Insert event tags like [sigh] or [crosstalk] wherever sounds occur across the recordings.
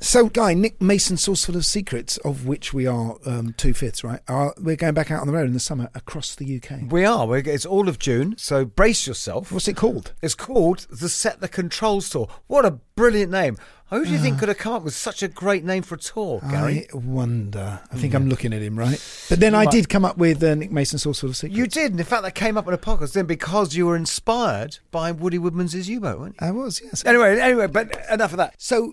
So, Guy, Nick Mason, Saucerful of Secrets, of which we are um, two fifths, right? Are, we're going back out on the road in the summer across the UK. We are. We're, it's all of June, so brace yourself. What's it called? It's called the Set the Controls Tour. What a brilliant name! Who do you think could have come up with such a great name for a tour, Gary? I wonder. I think I'm looking at him, right? But then I Right. did come up with uh, Nick Mason, Saucerful of Secrets. You did, and in fact, that came up in a podcast then because you were inspired by Woody Woodmansey's U-Boat, weren't you? I was, yes. Anyway, anyway, but enough of that. So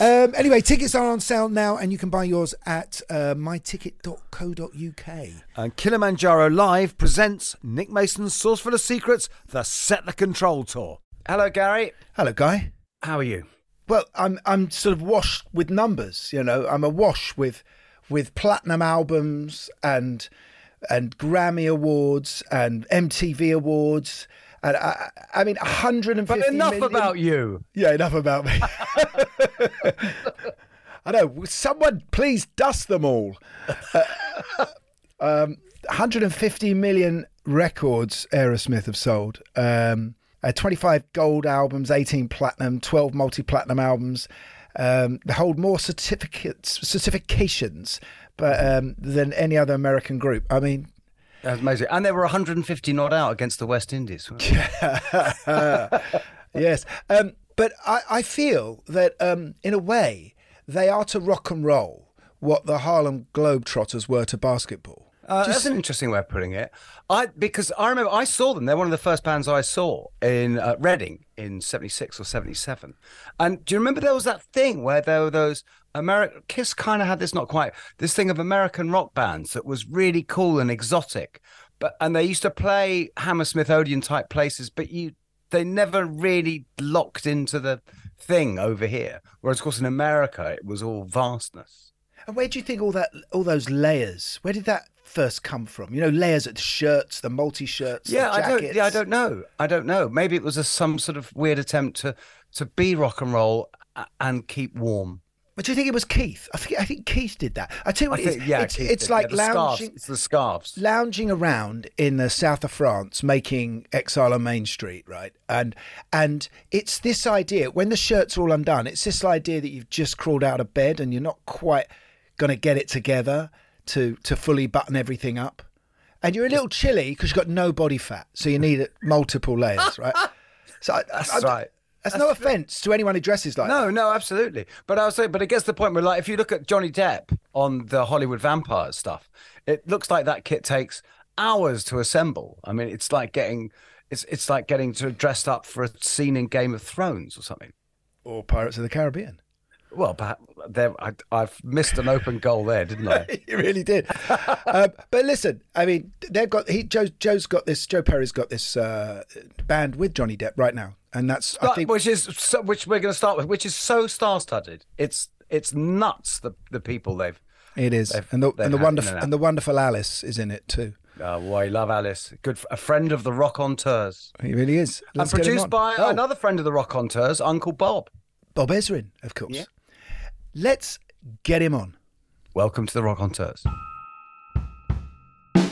um, anyway, tickets are on sale now, and you can buy yours at uh, myticket.co.uk. And Kilimanjaro Live presents Nick Mason's Saucerful of Secrets, the Set the Control Tour. Hello, Gary. Hello, Guy. How are you? Well, I'm I'm sort of washed with numbers. You know, I'm awash with with platinum albums and and Grammy awards and MTV awards. And I, I mean, 150 But enough million- about you. Yeah, enough about me. [laughs] I know. Someone please dust them all. Uh, [laughs] um, 150 million records Aerosmith have sold. Um, uh, 25 gold albums, 18 platinum, 12 multi-platinum albums. Um, they hold more certificates, certifications, but um, than any other American group. I mean, That's amazing. And they were 150 not out against the West Indies. [laughs] yes. Um, but I, I feel that um, in a way they are to rock and roll what the Harlem Globetrotters were to basketball. Uh, that's an interesting way of putting it. I because I remember I saw them. They're one of the first bands I saw in uh, Reading in '76 or '77. And do you remember there was that thing where there were those American Kiss kind of had this not quite this thing of American rock bands that was really cool and exotic, but and they used to play Hammersmith Odeon type places, but you they never really locked into the thing over here. Whereas of course in America it was all vastness. And where do you think all that, all those layers? Where did that first come from? You know, layers of the shirts, the multi-shirts, Yeah, the I don't. Yeah, I don't know. I don't know. Maybe it was a, some sort of weird attempt to to be rock and roll and keep warm. But do you think it was Keith? I think I think Keith did that. I tell you what, I it is. think, yeah, it's, Keith it's did. like Yeah, the scarves. lounging. It's the scarves. lounging around in the south of France making Exile on Main Street, right? And and it's this idea when the shirts are all undone, it's this idea that you've just crawled out of bed and you're not quite going to get it together to to fully button everything up. And you're a little chilly because you've got no body fat, so you need uh, multiple layers, right? [laughs] So I- That's I- right. That's, no offence to anyone who dresses like No, that. no, absolutely. But I was saying, but it gets the point where, like, if you look at Johnny Depp on the Hollywood vampire stuff, it looks like that kit takes hours to assemble. I mean, it's like getting, it's it's like getting to dressed up for a scene in Game of Thrones or something. Or Pirates of the Caribbean. Well, perhaps there, I, I've missed an open goal there, didn't I? [laughs] you really did. um, but listen, I mean, they've got he Joe Joe's got this. Joe Perry's got this uh, band with Johnny Depp right now, and that's I think which is so, which we're going to start with, which is so star-studded. It's it's nuts the the people they've. it is, they've- and the and the wonderful and and the wonderful Alice is in it too. Boy, I love Alice. Good, f- a friend of the Rockonteurs, He really is. Let's and produced by Oh, another friend of the Rockonteurs, Uncle Bob. Bob Ezrin, of course. Yeah. Let's get him on. Welcome to the Rockonteurs.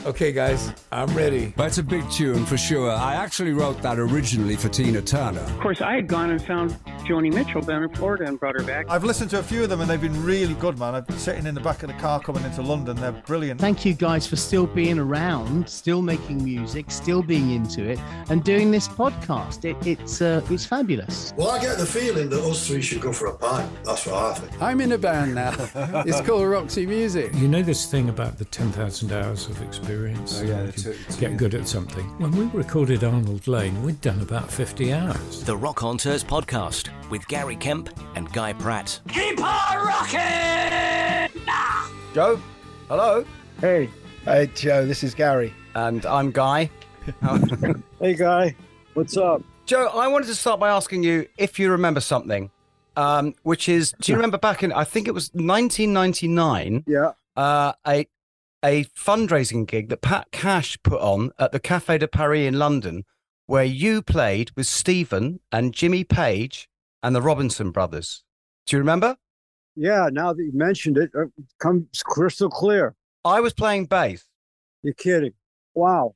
Okay, guys, I'm ready. That's a big tune for sure. I actually wrote that originally for Tina Turner. Of course, I had gone and found Joni Mitchell down in Florida and brought her back. I've listened to a few of them and they've been really good, man. I've been sitting in the back of the car coming into London. They're brilliant. Thank you guys for still being around, still making music, still being into it, and doing this podcast. It, it's uh, it's fabulous. Well, I get the feeling that us three should go for a pint. That's what I think. I'm in a band now. [laughs] it's called Roxy Music. You know this thing about the 10,000 hours of experience? Oh, yeah, You it's- can it's- get good at something. When we recorded Arnold Layne, we'd done about 50 hours. The Rockonteurs podcast with Gary Kemp and Guy Pratt. Keep on rocking! Joe, hello. Hey. Hey, Joe, this is Gary. And I'm Guy. [laughs] Hey, guy. What's up? Joe, I wanted to start by asking you if you remember something, um, which is, do you remember back in, I think it was 1999, Yeah. uh, a a fundraising gig that Pat Cash put on at the Café de Paris in London, where you played with Stephen and Jimmy Page and the Robinson brothers. Do you remember? Yeah, now that you mentioned it, uh, it comes crystal clear. I was playing bass You're kidding. Wow.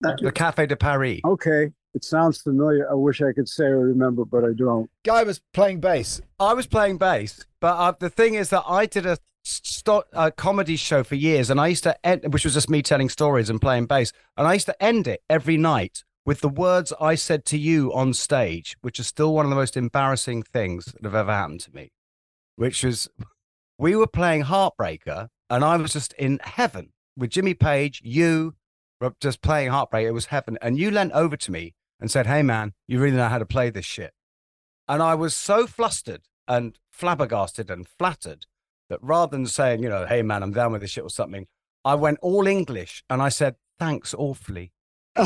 the Café de Paris. Okay. It sounds familiar. I wish I could say I remember, but I don't. Guy was playing bass. I was playing bass, but uh, the thing is that I did a sto- a comedy show for years, and I used to end, which was just me telling stories and playing bass, and I used to end it every night with the words I said to you on stage, which is still one of the most embarrassing things that have ever happened to me. Which was, we were playing Heartbreaker, and I was just in heaven with Jimmy Page, you, were just playing Heartbreaker. It was heaven, and you leant over to me and said, "Hey, man, you really know how to play this shit." And I was so flustered and flabbergasted and flattered that rather than saying, you know, hey man, I'm down with this shit or something, I went all English and I said, thanks awfully. [laughs]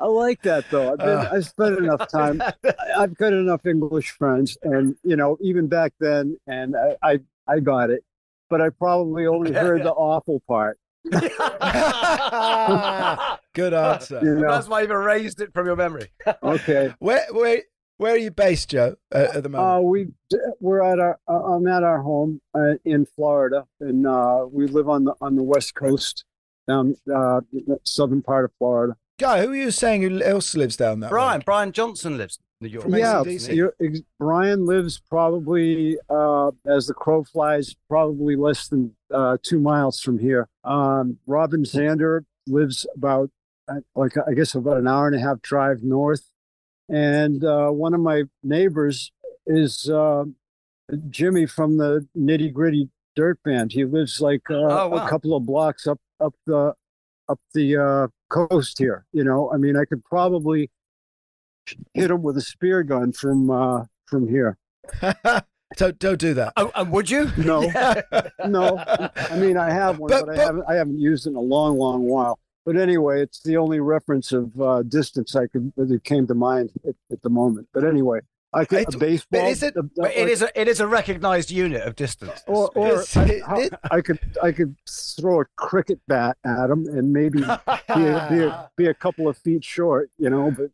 I like that though. I've been, Uh. I've spent enough time. I- I've got enough English friends, and you know, even back then, and I, I, I got it, but I probably only heard [laughs] the awful part. [laughs] Good answer. You know, That's why you've erased it from your memory. okay. [laughs] Where, where, where are you based, Joe, uh, at the moment? Uh, we we're at our uh, I'm at our home uh, in Florida, and uh, we live on the on the west coast, down uh, the southern part of Florida. Guy, who are you saying who else lives down that Brian, way? Brian Johnson lives in New York. Yeah, AC/DC. you're, Brian lives probably uh, as the crow flies, probably less than uh, two miles from here. Um, Robin Zander lives about uh, like I guess about an hour and a half drive north, and uh, one of my neighbors is uh, Jimmy from the Nitty Gritty Dirt Band. He lives like uh, Oh, wow. a couple of blocks up up the up the uh, coast here. You know, I mean, I could probably hit him with a spear gun from uh, from here. [laughs] don't, don't do that. Oh, and would you? [laughs] No, [laughs] no. I mean, I have one, But- but, but- I haven't. I haven't used it in a long, long while. But anyway, it's the only reference of uh, distance I could that came to mind at, at the moment. But anyway, I could It's- a baseball. but is it- a- But it is a it is a recognized unit of distance. or, or It's- I, it- how- it- I could I could throw a cricket bat at him and maybe be a, be, a, be a couple of feet short, you know. But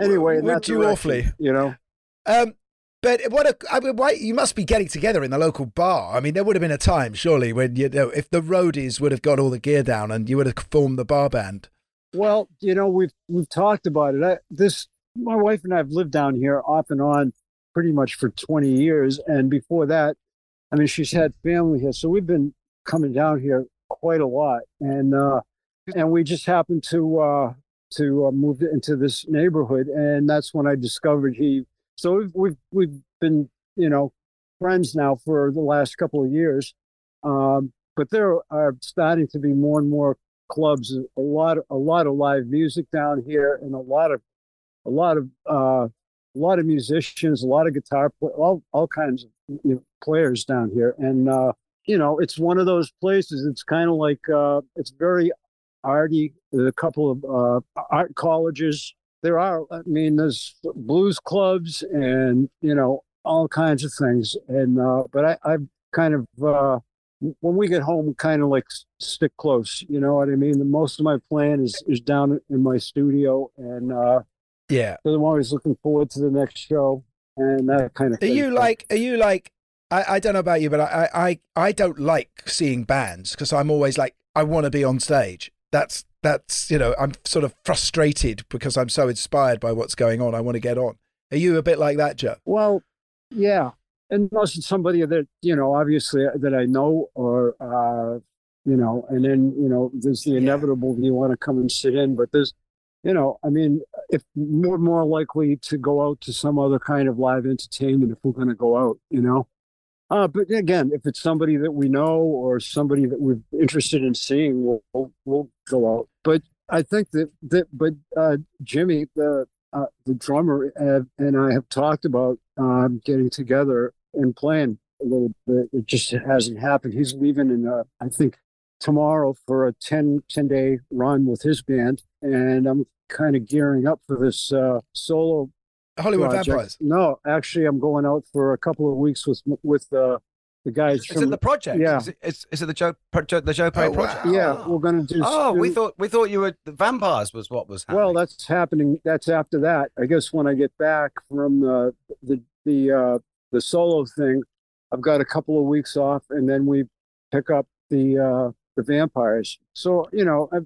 anyway, in Would that you direction, awfully? you know. Um, but what a, I mean, why, you must be getting together in the local bar. I mean, there would have been a time, surely, when you know, if the roadies would have got all the gear down and you would have formed the bar band. Well, you know, we've we've talked about it. I, this my wife and I have lived down here off and on pretty much for 20 years and before that, I mean, she's had family here, so we've been coming down here quite a lot and uh and we just happened to uh to uh, move into this neighborhood and that's when I discovered he so we've we've, we've been, you know, friends now for the last couple of years. Um but there are starting to be more and more clubs a lot a lot of live music down here and a lot of a lot of uh a lot of musicians a lot of guitar all all kinds of you know, players down here and uh you know it's one of those places it's kind of like uh it's very arty a couple of uh art colleges there are i mean there's blues clubs and you know all kinds of things and uh but i i've kind of uh when we get home, kind of like stick close. You know what I mean? The most of my plan is is down in my studio, and uh, Yeah. so I'm always looking forward to the next show and that kind of Are thing. you like? Are you like? I, I don't know about you, but I I I don't like seeing bands because I'm always like I want to be on stage. That's that's you know I'm sort of frustrated because I'm so inspired by what's going on. I want to get on. Are you a bit like that, Joe? Well, yeah, And unless it's somebody that you know, obviously uh, that I know, or uh, you know, and then you know, there's the inevitable you want to come and sit in, but there's, you know, I mean, if we're more likely to go out to some other kind of live entertainment if we're going to go out, you know. Uh, but again, if it's somebody that we know or somebody that we're interested in seeing, we'll we'll, we'll go out. But I think that that, but uh, Jimmy, the uh, the drummer, uh, and I have talked about um, getting together and playing a little bit. It just hasn't happened. He's leaving in, uh, I think, tomorrow for a 10, 10 day run with his band, and I'm kind of gearing up for this uh, solo. Hollywood project. Vampires. No, actually, I'm going out for a couple of weeks with with uh, the guys. Is from, it the project? Yeah, Is it, is, is it the Joe pro- Joe- the Joe Perry project? yeah. We're going to do. Oh, we thought we thought you were the vampires was what was happening. Well, that's happening. That's after that. I guess when I get back from the the the uh, the solo thing, I've got a couple of weeks off, and then we pick up the uh, the vampires. So you know, I-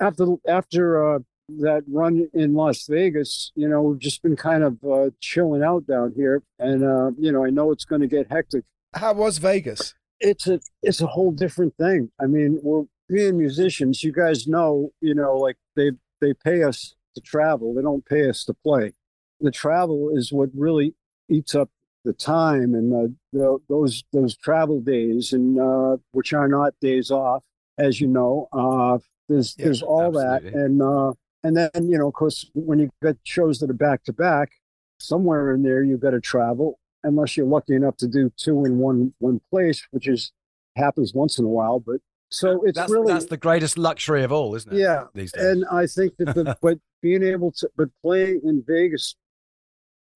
after after uh, that run in Las Vegas, you know, we've just been kind of uh, chilling out down here, and uh, you know, I know it's going to get hectic. How was Vegas? It's a it's a whole different thing. I mean, we're being musicians. You guys know, you know, like they they pay us to travel. They don't pay us to play. The travel is what really eats up the time and the, the those those travel days, and uh, which are not days off, as you know. Uh, there's Yeah, there's all that, and uh, and then you know, of course, when you get shows that are back to back, somewhere in there you've got to travel, unless you're lucky enough to do two in one one place, which is happens once in a while. But so it's that's, really that's the greatest luxury of all, isn't it? yeah, These days. and I think that the, but [laughs] being able to but playing in Vegas,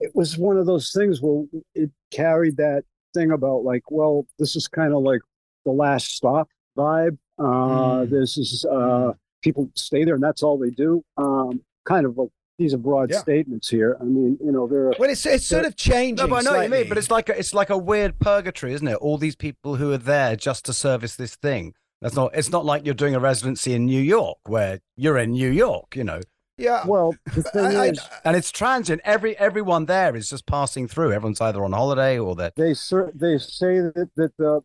it was one of those things where it carried that thing about like, well, this is kind of like the last stop vibe. Uh, Mm. This is uh, people stay there and that's all they do. Um, kind of like these are broad Yeah. statements here. I mean, you know, they're Well, it's it's sort of changing. No, but I know what you mean. But it's like a, it's like a weird purgatory, isn't it? All these people who are there just to service this thing. That's not. It's not like you're doing a residency in New York where you're in New York, you know. yeah. well, the [laughs] thing I- I- And it's transient. Every everyone there is just passing through. Everyone's either on holiday or they're they cer- they say that that the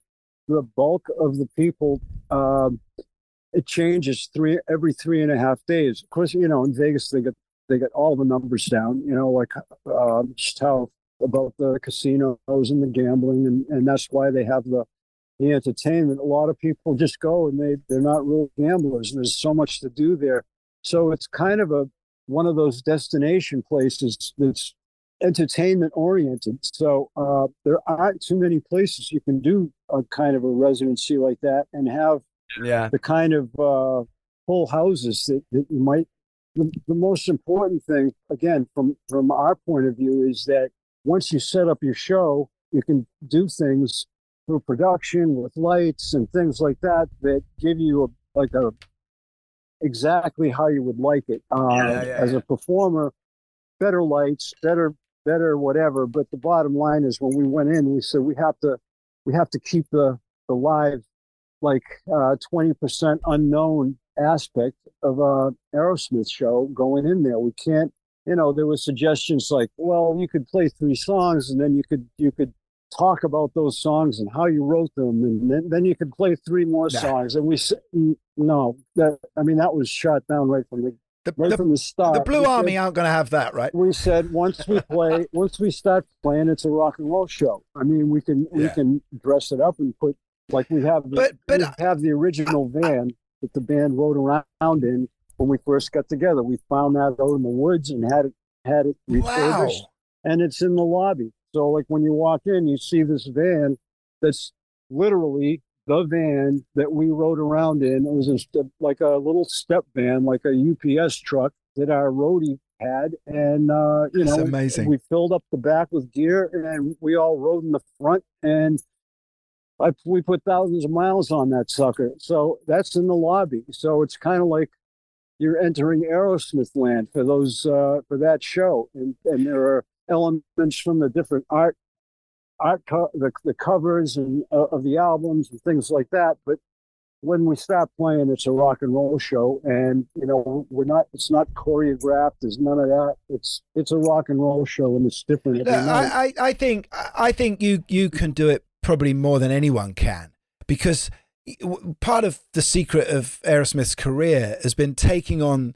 the bulk of the people um, it changes three every three and a half days. Of course, you know in Vegas they get they get all the numbers down. You know, like um, just how about the casinos and the gambling, and and that's why they have the the entertainment. A lot of people just go and they they're not real gamblers, and there's so much to do there. So it's kind of a one of those destination places that's entertainment oriented. So uh, there aren't too many places you can do a kind of a residency like that and have yeah. the kind of uh, full houses that, that you might. The, the most important thing, again, from from our point of view, is that once you set up your show, you can do things through production with lights and things like that that give you a like a exactly how you would like it. Uh, Yeah, yeah, as yeah. a performer, better lights, better better whatever. But the bottom line is, when we went in, we said we have to we have to keep the the live like uh, twenty percent unknown aspect of a Aerosmith show going in there. We can't, you know, there were suggestions like, well, you could play three songs and then you could you could talk about those songs and how you wrote them, and then, then you could play three more Nah. songs. And we said, "Mm, no, that I mean that was shot down right from the the, right the, from the start. the Blue We said- Army aren't going to have that, right? we said once we play [laughs] once we start playing it's a rock and roll show i mean we can we can dress it up and put like we have the, But- but we I- have the original van that the band rode around in when we first got together. We found that out in the woods and had it had it Wow. refurbished and it's in the lobby. So like when you walk in you see this van that's literally the van that we rode around in. It was a, like a little step van like a ups truck that our roadie had. And uh you That's know amazing. we filled up the back with gear and we all rode in the front. And I, we put thousands of miles on that sucker so that's in the lobby so it's kind of like you're entering aerosmith land for those uh for that show and and there are elements from the different art art co- the, the covers and uh, of the albums and things like that but when we start playing, it's a rock and roll show, and you know we're not. It's not choreographed. There's none of that. It's it's a rock and roll show, and it's different. every No, night. I, I, I think I think you you can do it probably more than anyone can because part of the secret of Aerosmith's career has been taking on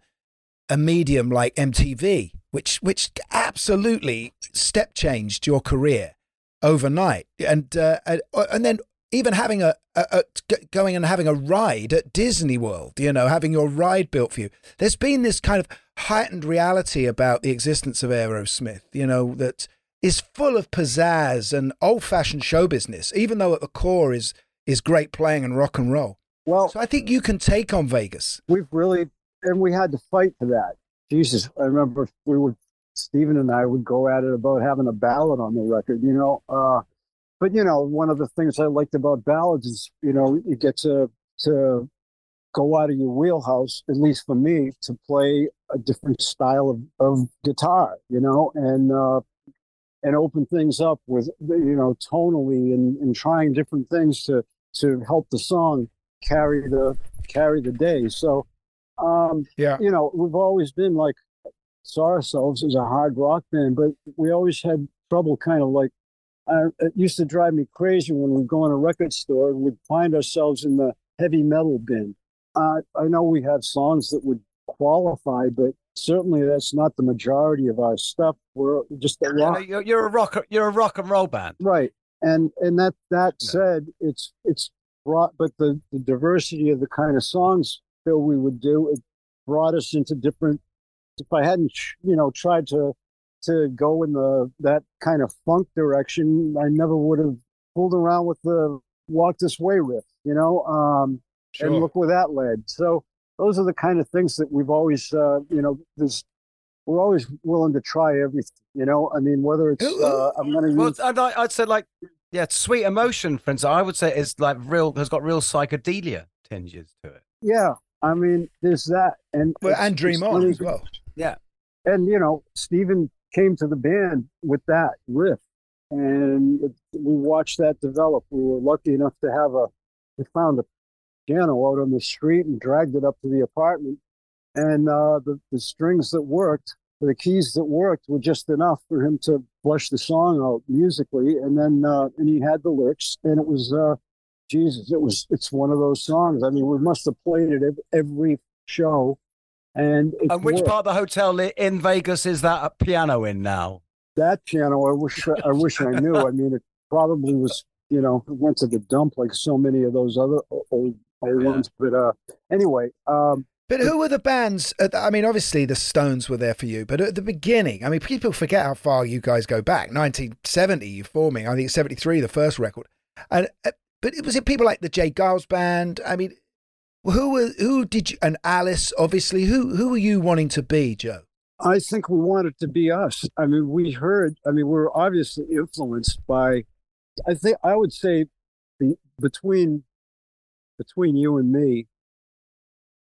a medium like MTV, which which absolutely step changed your career overnight, and uh, and, and then even having a, a, a going and having a ride at Disney World, you know, having your ride built for you. There's been this kind of heightened reality about the existence of Aerosmith, you know, that is full of pizzazz and old-fashioned show business, even though at the core is is great playing and rock and roll. Well, so I think you can take on Vegas. We've really, and we had to fight for that. Jesus, I remember we would, Stephen and I would go at it about having a ballad on the record, you know. Uh, but you know, one of the things I liked about ballads is, you know, you get to to go out of your wheelhouse, at least for me, to play a different style of, of guitar, you know, and uh, and open things up with you know tonally and, and trying different things to to help the song carry the carry the day. So um yeah, you know, we've always been like saw ourselves as a hard rock band, but we always had trouble kind of like uh, it used to drive me crazy when we'd go in a record store and we'd find ourselves in the heavy metal bin. Uh, I know we have songs that would qualify, but certainly that's not the majority of our stuff. We're just a rock, you're, you're a rock. You're a rock and roll band. right? And and that that said, it's it's brought, but the the diversity of the kind of songs that we would do it brought us into different. If I hadn't, you know, tried to to go in the that kind of funk direction, I never would have fooled around with the "Walk This Way" riff, you know. Um, Sure. And look where that led. So those are the kind of things that we've always, uh, you know, there's we're always willing to try everything. You know, I mean, whether it's uh, I'm going to Well, use I'd, I'd say like yeah, sweet emotion, for instance. I would say is like real has got real psychedelia tinges to it. yeah. I mean, there's that, and Well, and Dream On as well. Yeah. and you know Stephen came to the band with that riff and we watched that develop we were lucky enough to have a we found a piano out on the street and dragged it up to the apartment and uh, the, the strings that worked the keys that worked were just enough for him to flush the song out musically and then uh, and he had the lyrics and it was uh jesus it was it's one of those songs i mean we must have played it every show and And which worked. part of the hotel in Vegas is that a piano in now? that piano i wish i wish i knew i mean it probably was you know it went to the dump like so many of those other o- old old ones but uh anyway um But who were the bands? At the, I mean, obviously the Stones were there for you, but at the beginning, I mean, people forget how far you guys go back. 1970, you forming. I think 73, the first record. And uh, but it was it people like the J. Geils band. I mean, who were who did you and Alice? Obviously, who who were you wanting to be, Joe? i think we wanted to be us i mean we heard i mean we were obviously influenced by i think i would say the between between you and me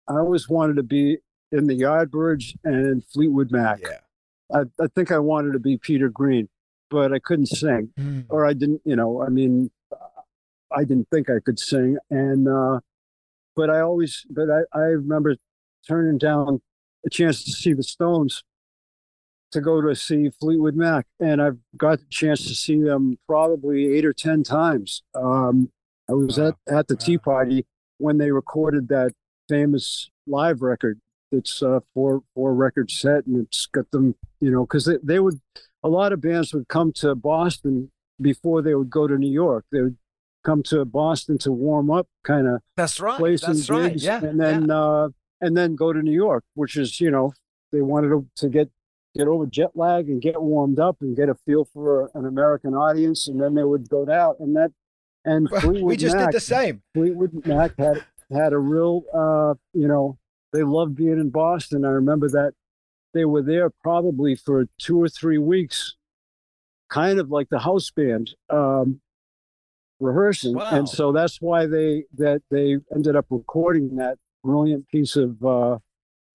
i always wanted to be in the yardbirds and fleetwood mac Yeah. I, I think I wanted to be Peter Green, but I couldn't sing, Mm. or I didn't, you know, I mean, I didn't think I could sing. And, uh, but I always, but I, I remember turning down a chance to see the Stones to go to see Fleetwood Mac. And I've got the chance to see them probably eight or 10 times. Um, I was at, at the Tea Party when they recorded that famous live record. It's a four four record set, and it's got them, you know, because they, they would a lot of bands would come to Boston before they would go to New York. They would come to Boston to warm up, kind of That's right. play some That's right. Yeah. and then uh, and then go to New York, which is you know they wanted to, to get get over jet lag and get warmed up and get a feel for an American audience, and then they would go out and that and Fleetwood we just Mac, did the same. Fleetwood Mac had had a real, uh, you know, they loved being in Boston. I remember that they were there probably for two or three weeks, kind of like the house band, um, rehearsing. Wow. And so that's why they that they ended up recording that brilliant piece of uh,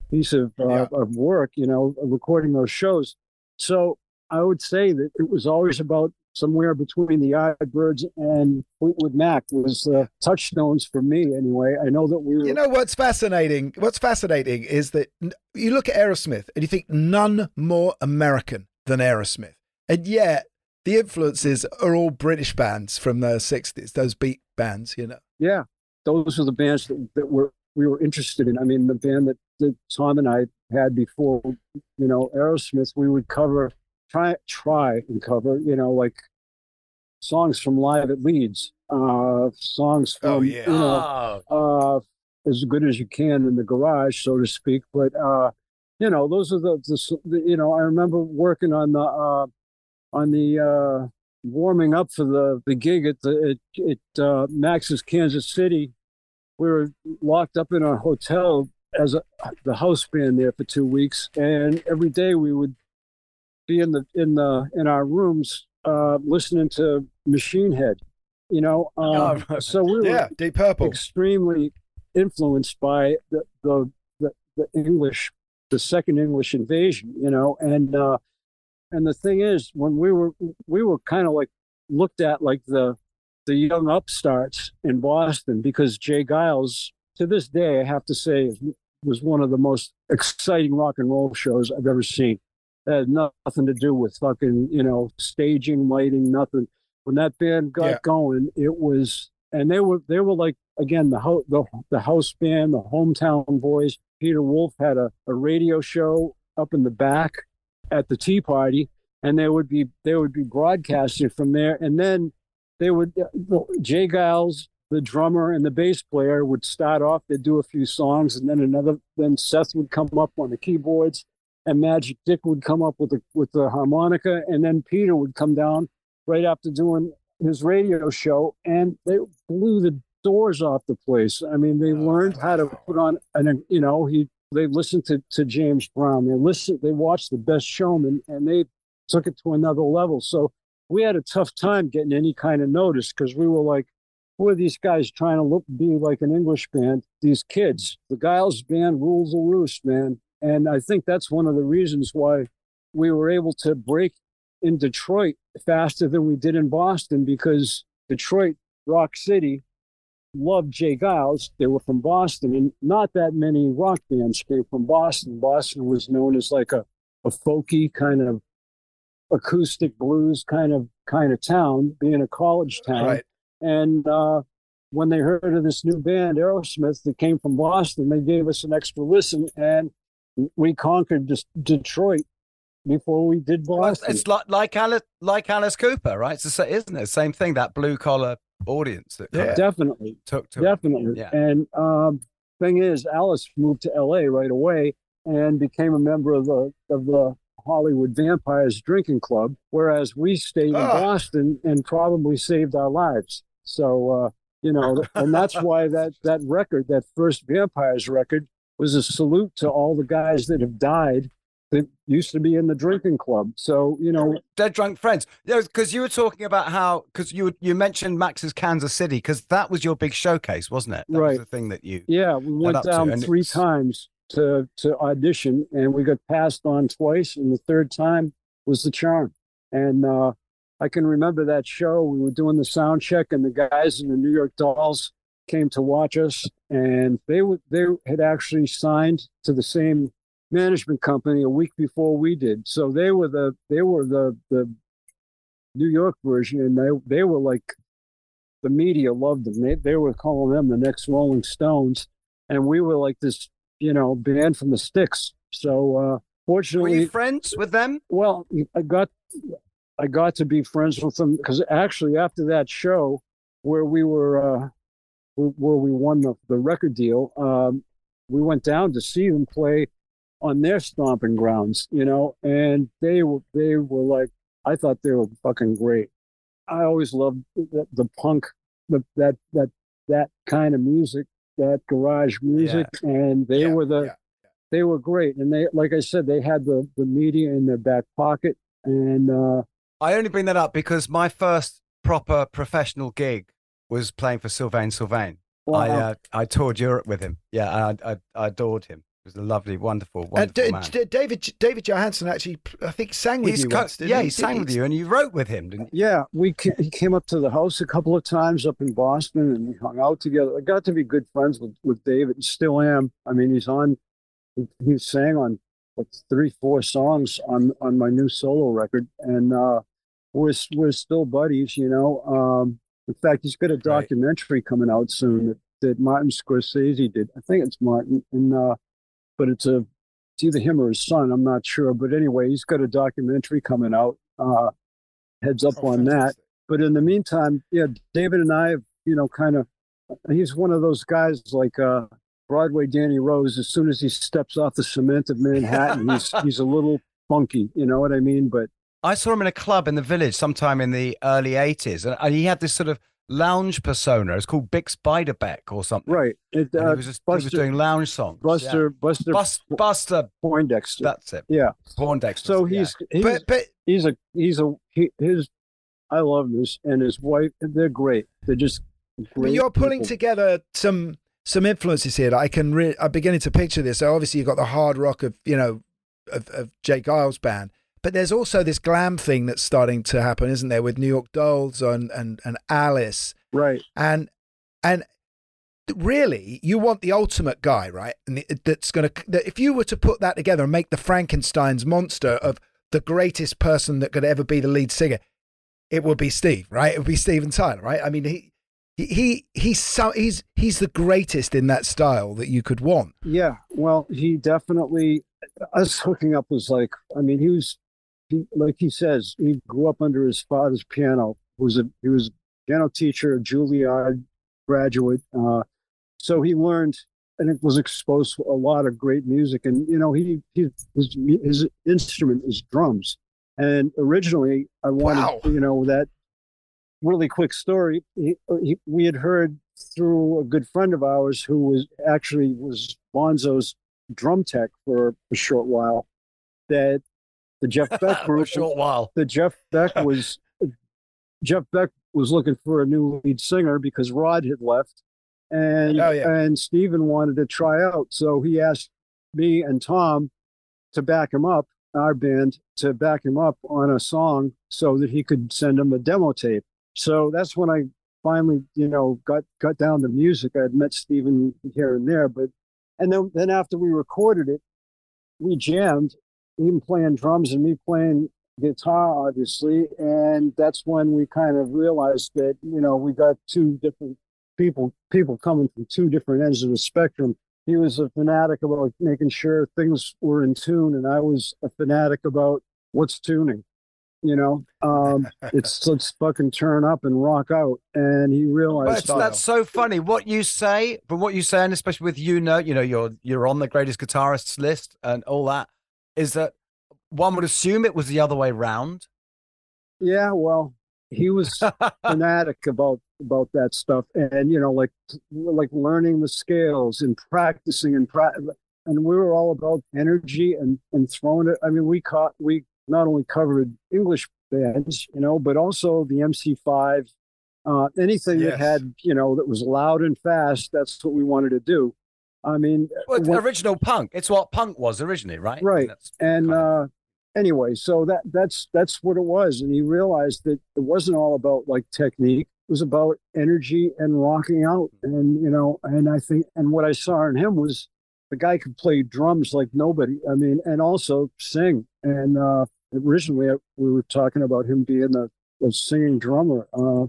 piece of uh, Yeah. of work. You know, recording those shows. So I would say that it was always about somewhere between the Yardbirds and Fleetwood Mac was uh, touchstones for me anyway. I know that we were. You know what's fascinating? What's fascinating is that you look at Aerosmith and you think none more American than Aerosmith, and yet the influences are all British bands from the '60s. Those beat bands, you know. yeah, those were the bands that, that were we were interested in. I mean, the band that, that Tom and I had before, you know, Aerosmith, we would cover, try, try and cover, you know, like songs from Live at Leeds, uh, songs from, Oh, yeah. you know, uh, as good as you can in the garage, so to speak. But, uh, you know, those are the, the, the you know, I remember working on the, uh, on the, uh, warming up for the, the gig at the, at, at, uh, Max's Kansas City. We were locked up in a hotel as a, the house band there for two weeks. And every day we would be in the, in the, in our rooms, uh, listening to Machine Head, you know, [laughs] uh, Oh, so we were yeah, Deep Purple. extremely influenced by the, the the the English, the second English invasion, you know, and uh, and the thing is, when we were we were kind of like looked at like the the young upstarts in Boston because J. Geils, to this day, I have to say, was one of the most exciting rock and roll shows I've ever seen. It had nothing to do with fucking, you know, staging, lighting, nothing. When that band got Yeah. going, it was, and they were, they were like, again, the, ho- the, the house band, the hometown boys. Peter Wolf had a, a radio show up in the back at the tea party and they would be, they would be broadcasting from there. And then they would, uh, J. Geils, the drummer and the bass player would start off, they'd do a few songs and then another, then Seth would come up on the keyboards and Magic Dick would come up with the with the harmonica, and then Peter would come down right after doing his radio show, and they blew the doors off the place. I mean, they oh, learned how to put on, and you know, he they listened to to James Brown, they listened, they watched The Best Showman, and they took it to another level. So we had a tough time getting any kind of notice because we were like, who are these guys trying to look be like an English band? These kids, the Geils band rules the roost, man. And I think that's one of the reasons why we were able to break in Detroit faster than we did in Boston because Detroit, Rock City, loved J. Geils. They were from Boston, and not that many rock bands came from Boston. Boston was known as like a, a folky kind of acoustic blues kind of kind of town, being a college town. Right. And uh, when they heard of this new band, Aerosmith, that came from Boston, they gave us an extra listen, and we conquered Detroit before we did Boston. It's like like Alice like Alice Cooper, right? It's the, isn't it? Same thing. That blue collar audience that of Definitely, took to definitely. Yeah. And um, thing is, Alice moved to L.A. right away and became a member of the of the Hollywood Vampires Drinking Club, whereas we stayed in Ah. Boston and probably saved our lives. So uh, you know, and that's why that that record, that first Vampires record, was a salute to all the guys that have died that used to be in the drinking club. So you know, Dead drunk friends. Yeah, because you were talking about how because you you mentioned Max's Kansas City because that was your big showcase, wasn't it? That Right. Was the thing that you. Yeah, we went up to, down three times to to audition, and we got passed on twice, and the third time was the charm. And uh, I can remember that show. We were doing the sound check, and the guys in the New York Dolls came to watch us, and they would they had actually signed to the same management company a week before we did. So they were the they were the the New York version, and they they were like the media loved them. They they were calling them the next Rolling Stones, and we were like this, you know, band from the sticks. So uh, Were fortunately, you friends with them? well, I got I got to be friends with them because actually after that show where we were uh, where we won the, the record deal, um, we went down to see them play on their stomping grounds, you know, and they were they were like I thought they were fucking great. I always loved the, the punk, the, that that that kind of music, that garage music, and they Yeah, were the yeah, they were great. And they, like I said, they had the the media in their back pocket, and uh, I only bring that up because my first proper professional gig was playing for Sylvain Sylvain. I uh, I toured Europe with him. Yeah, I, I I adored him. It was a lovely, wonderful, Uh, wonderful D- man. D- David David Johansen actually, I think, sang with He's you co- once. didn't yeah, he? he sang with you, and you wrote with him, didn't you? Yeah, we ca- he came up to the house a couple of times up in Boston, and we hung out together. I got to be good friends with with David, and still am. I mean, he's on. He, he sang on like three, four songs on on my new solo record, and uh, we're we're still buddies. You know, um, in fact, he's got a documentary coming out soon that, that Martin Scorsese did. I think it's Martin, and uh, but it's a it's either him or his son. I'm not sure, but anyway, he's got a documentary coming out. Uh, heads up on that. But in the meantime, yeah, David and I have, you know, kind of, he's one of those guys like uh, Broadway Danny Rose. As soon as he steps off the cement of Manhattan, he's [laughs] he's a little funky. You know what I mean? But I saw him in a club in the village sometime in the early 80s, and, and he had this sort of lounge persona. It's called Bix Beiderbecke or something. right, it, uh, he was just he was Buster, doing lounge songs. Buster, yeah. Buster, Bus, Buster. Poindexter. That's it. yeah. Poindexter. So yeah. he's he's But but he's a he's a he, his. I love this and his wife. They're great. They're just. I mean, Great you're pulling people. together some some influences here that I can. Re- I'm beginning to picture this. So obviously you've got the hard rock of you know of, of J. Geils band, but there's also this glam thing that's starting to happen, isn't there, with New York Dolls and and and Alice right. and and really you want the ultimate guy, right? And the- that's going to that if you were to put that together and make the Frankenstein's monster of the greatest person that could ever be the lead singer, it would be Steve, right? It would be Steven Tyler, right? I mean, he he he he's so he's he's the greatest in that style that you could want. Yeah, well, he definitely us hooking up was like I mean he was he, like he says he grew up under his father's piano. Was a he was a piano teacher, a Juilliard graduate, uh, so he learned and it was exposed to a lot of great music. And you know he he his, his instrument is drums. And originally I wanted Wow. you know that really quick story. He, he, we had heard through a good friend of ours who was actually was Bonzo's drum tech for a short while that the Jeff [laughs] Beck short while. the Jeff Beck [laughs] was Jeff Beck was looking for a new lead singer because Rod had left, and Oh, yeah. and Steven wanted to try out, so he asked me and Tom to back him up, our band to back him up on a song so that he could send him a demo tape. So that's when I finally, you know, got got down to music. I had met Steven here and there, but and then then after we recorded it, we jammed, him playing drums and me playing guitar, obviously, and that's when we kind of realized that you know we got two different people people coming from two different ends of the spectrum. He was a fanatic about making sure things were in tune, and I was a fanatic about what's tuning. You know, um, [laughs] it's let's fucking turn up and rock out. And he realized it's- that's so funny. What you say, from what you say, and especially with you know, you know, you're you're on the greatest guitarists list and all that, is that one would assume it was the other way round. Yeah, well, he was [laughs] fanatic about about that stuff, and you know, like like learning the scales and practicing and pra- and we were all about energy and and throwing it. I mean, we caught we not only covered English bands, you know, but also the MC5, uh, anything Yes. that had you know that was loud and fast. That's what we wanted to do. I mean, Well, when- original punk. It's what punk was originally, right? right. That's and uh anyway so that that's that's what it was. And he realized that it wasn't all about like technique. It was about energy and rocking out and you know and i think and what i saw in him was the guy could play drums like nobody i mean and also sing. And uh originally uh, we were talking about him being a, a singing drummer. Uh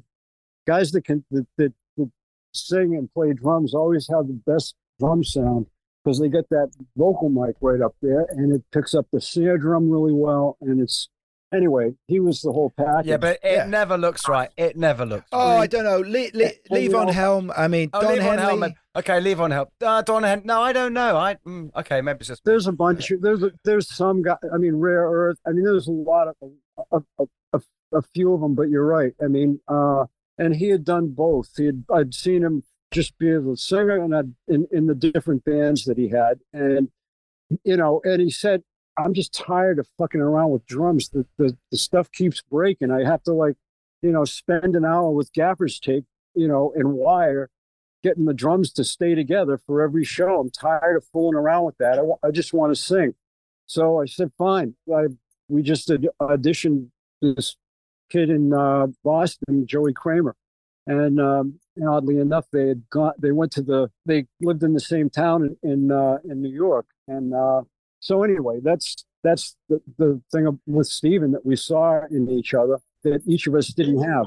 guys that can that, that, that sing and play drums always have the best drum sound because they get that vocal mic right up there and it picks up the snare drum really well and it's anyway he was the whole package yeah, but it Yeah. never looks right. It never looks. Oh, right. I don't know. Le- le- And, Levon Helm. I mean, Oh, Don Levon Henley. Helm. Okay, leave on help. Uh, Don Hen. No, I don't know. I mm, okay, maybe it's just there's a bunch of there's a, there's some guy i mean rare earth i mean there's a lot of a, a, a, a few of them but you're right i mean uh and he had done both he had i'd seen him just be a singer and I'd, in in the different bands that he had and you know and he said i'm just tired of fucking around with drums the, the the stuff keeps breaking i have to like you know spend an hour with gaffer's tape you know and wire getting the drums to stay together for every show. I'm tired of fooling around with that. I, I just want to sing. So I said, fine. I, we just ad- auditioned this kid in uh, Boston, Joey Kramer. And, um, oddly enough, they had gone. they went to the, they lived in the same town in, in, uh, in New York. And uh, so anyway, that's, that's the, the thing with Stephen that we saw in each other that each of us didn't have.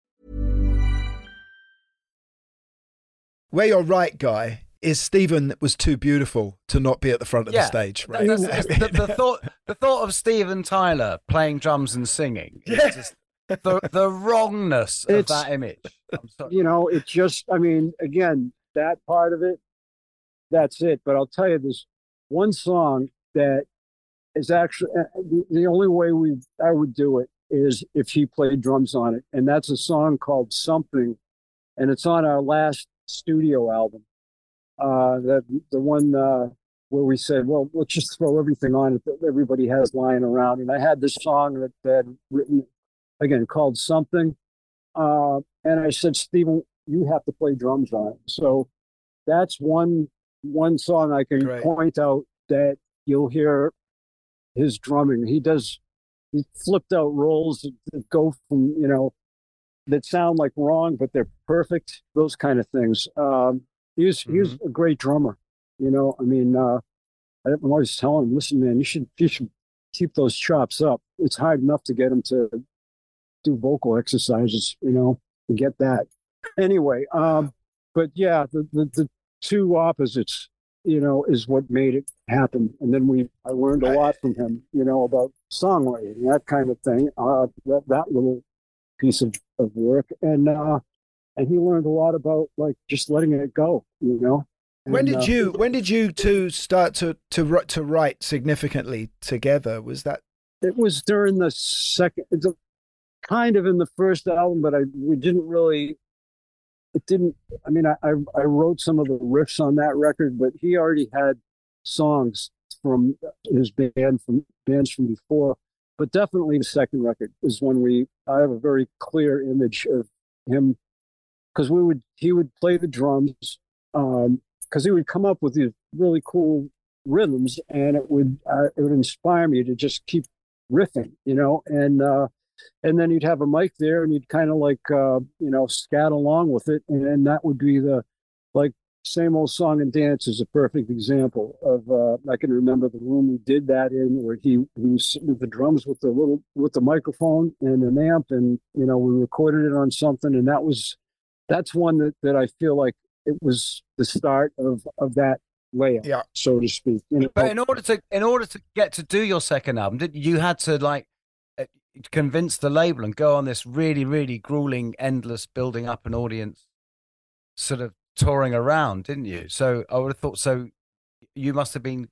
Where you're right, guy, is Steven was too beautiful to not be at the front of the stage, right? That's- that's- the, the [laughs] thought, the thought of Steven Tyler playing drums and singing, is just the the wrongness of It's- that image. I'm sorry. you know, it just, I mean, again, that part of it, that's it. But I'll tell you this one song that is actually uh, the, the only way we I would do it is if he played drums on it. And that's a song called Something. And it's on our last studio album. Uh, the, the one uh, where we said, well, let's just throw everything on it that everybody has lying around. And I had this song that I had written, again, called Something. Uh, and I said, Steven, you have to play drums on it. So that's one one song I can Great. point out that you'll hear his drumming. He does he flipped out rolls that go from you know that sound like wrong, but they're perfect. Those kind of things. Um, he's he's a great drummer. You know, I mean, uh, I'm always telling him, listen, man, you should you should keep those chops up. It's hard enough to get him to do vocal exercises, you know, to get that. Anyway, um, but yeah, the, the the two opposites, you know, is what made it happen. And then we I learned a lot from him, you know, about songwriting, that kind of thing. Uh, that that little piece of, of work. And uh and he learned a lot about like just letting it go, you know. When And, did uh, you when did you two start to to to write significantly together? Was that It was during the second, it's a, kind of in the first album, but I we didn't really. It didn't. I mean, I, I I wrote some of the riffs on that record, but he already had songs from his band from bands from before. But definitely the second record is when we. I have a very clear image of him because we would he would play the drums because he would come up with these really cool rhythms and it would uh, it would inspire me to just keep riffing you know and uh and then you'd have a mic there and you'd kind of like uh you know scat along with it and, that would be the same old song and dance is a perfect example of uh i can remember the room we did that in where he, he was sitting with the drums with the little with the microphone and an amp and you know we recorded it on something and that was that's one that, that i feel like it was the start of of that layout yeah. so to speak you know. But in order to in order to get to do your second album, did you had to like uh, convince the label and go on this really really grueling, endless building up an audience, sort of touring around, didn't you? So I would have thought so. You must have been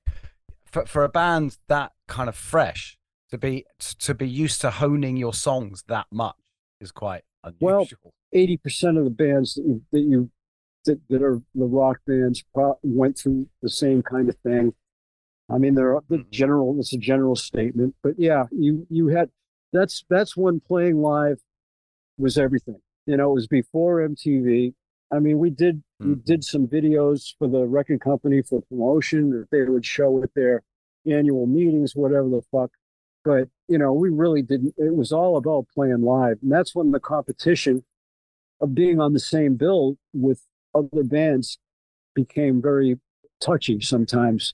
for for a band that kind of fresh to be to be used to honing your songs that much is quite unusual. Well, eighty percent of the bands that you that you that, that are the rock bands pro- went through the same kind of thing. I mean, they're the mm-hmm. general. It's a general statement, but yeah, you you had that's that's when playing live was everything. You know, it was before MTV. I mean, we did we did some videos for the record company for promotion that they would show at their annual meetings, whatever the fuck. But you know, we really didn't. It was all about playing live, and that's when the competition of being on the same bill with other bands became very touchy sometimes.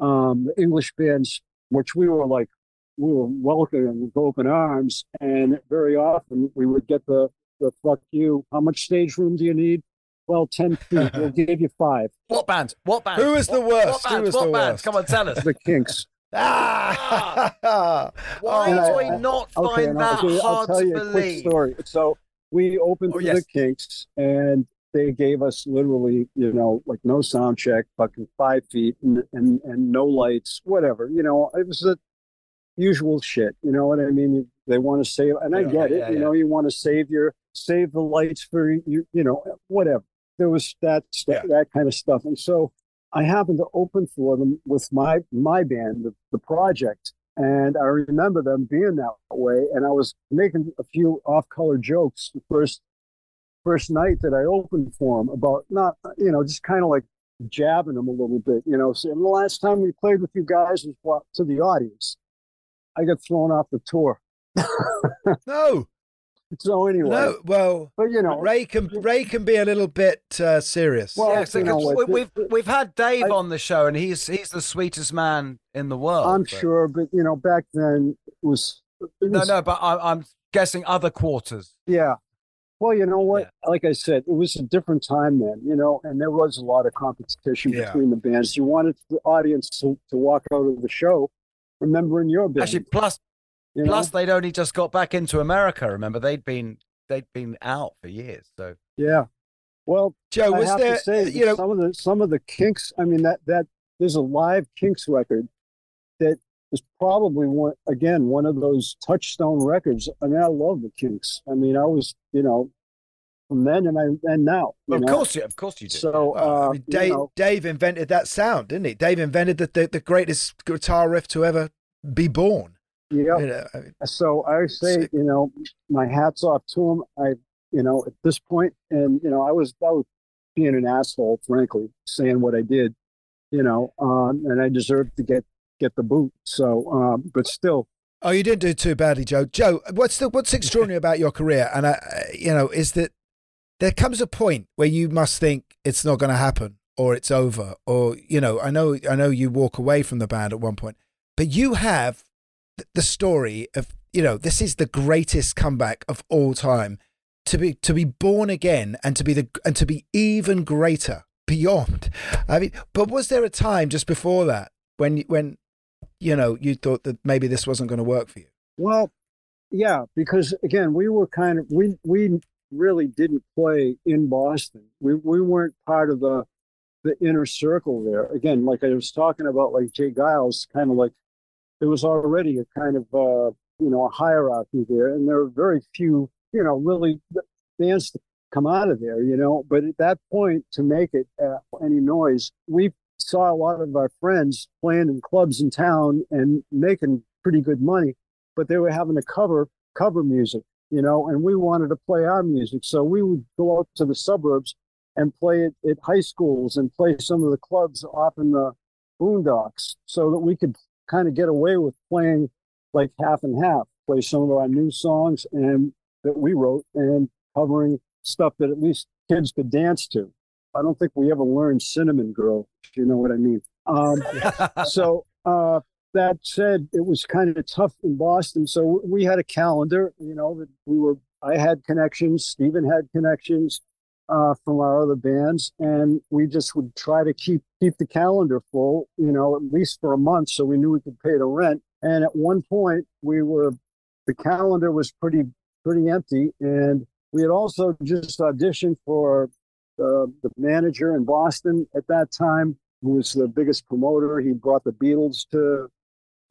Um, the English bands, which we were like, we were welcoming with open arms, and very often we would get the the fuck you. How much stage room do you need? Well, ten [laughs] feet. We'll give you five. What band? What band? Who is the worst? What Who band? is what the band? worst? Come on, tell us. The Kinks. [laughs] Ah! Why And do I- we not okay, find and that I'll, tell you- I'll hard tell to you a quick believe? story. So we opened Oh, for yes. the Kinks, and they gave us literally, you know, like no sound check, fucking five feet, and and, and no lights, whatever. You know, it was the usual shit. You know what I mean? They want to save, and I Yeah, get it. yeah, you yeah. know, you want to save your save the lights for you. You know, whatever. There was that st- that kind of stuff, and so I happened to open for them with my my band, the, the project, and I remember them being that way. And I was making a few off-color jokes the first first night that I opened for them about not, you know, just kind of like jabbing them a little bit, you know. So and the last time we played with you guys was what- to the audience. I got thrown off the tour. [laughs] No, So anyway, no. Well, but you know, Ray can Ray can be a little bit uh, serious. Well, Yeah, so you know, 'cause like, we, we've we've had Dave I- on the show, and he's he's the sweetest man in the world. I'm but- sure, but you know, back then it was. It No, was no, but I, I'm guessing other quarters. Yeah. Well, you know what? Like I said, it was a different time then, you know, and there was a lot of competition Yeah. between the bands. You wanted the audience to, to walk out of the show remembering your band. Actually, plus you know? they'd only just got back into America. Remember, they'd been they'd been out for years. So yeah. Well, Joe, I was have there? to say, you know, some of the some of the Kinks. I mean, that that there's a live Kinks record that is probably one again one of those touchstone records. I mean, I love the Kinks. I mean, I was you know from then and I and now. you of know? course you, of course you do. So Well, I uh, mean, you Dave, know, Dave invented that sound, didn't he? Dave invented the, the, the greatest guitar riff to ever be born. yeah. You know, I mean, So I say, you know, my hats off to him. I, you know, at this point, and you know, I was I was being an asshole, frankly, saying what I did, you know, um, and I deserved to get get the boot. So, um, but still, oh, you didn't do too badly, Joe. Joe, what's the what's [laughs] extraordinary about your career? And I, you know, is that there comes a point where you must think it's not going to happen, or it's over, or you know, I know, I know, you walk away from the band at one point, but you have the story of you know this is the greatest comeback of all time. To be to be born again and to be the and to be even greater beyond. I mean but was there a time just before that when when you know you thought that maybe this wasn't going to work for you? Well, yeah, because again, we were kind of we we really didn't play in Boston. We we weren't part of the the inner circle there. Again, like I was talking about, like J. Geils, kind of like there was already a kind of uh, you know a hierarchy there, and there were very few you know really bands to come out of there. You know, but at that point, to make it uh, any noise, we saw a lot of our friends playing in clubs in town and making pretty good money, but they were having to cover cover music. You know, and we wanted to play our music, so we would go out to the suburbs and play it at high schools and play some of the clubs off in the boondocks so that we could kind of get away with playing like half and half, play some of our new songs and that we wrote and covering stuff that at least kids could dance to. I don't think we ever learned Cinnamon Girl, if you know what I mean. Um, [laughs] so uh, that said, it was kind of tough in Boston. So we had a calendar, you know, that we were. I had connections. Steven had connections uh, from our other bands, and we just would try to keep keep the calendar full, you know, at least for a month, so we knew we could pay the rent. And at one point, we were the calendar was pretty pretty empty, and we had also just auditioned for uh, the manager in Boston at that time, who was the biggest promoter. He brought the Beatles to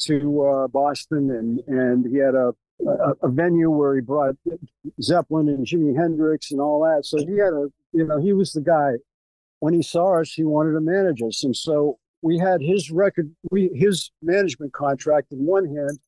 to uh, Boston, and and he had a, a a venue where he brought Zeppelin and Jimi Hendrix and all that. So he had a you know he was the guy. When he saw us, he wanted to manage us, and so we had his record, we his management contract in one hand.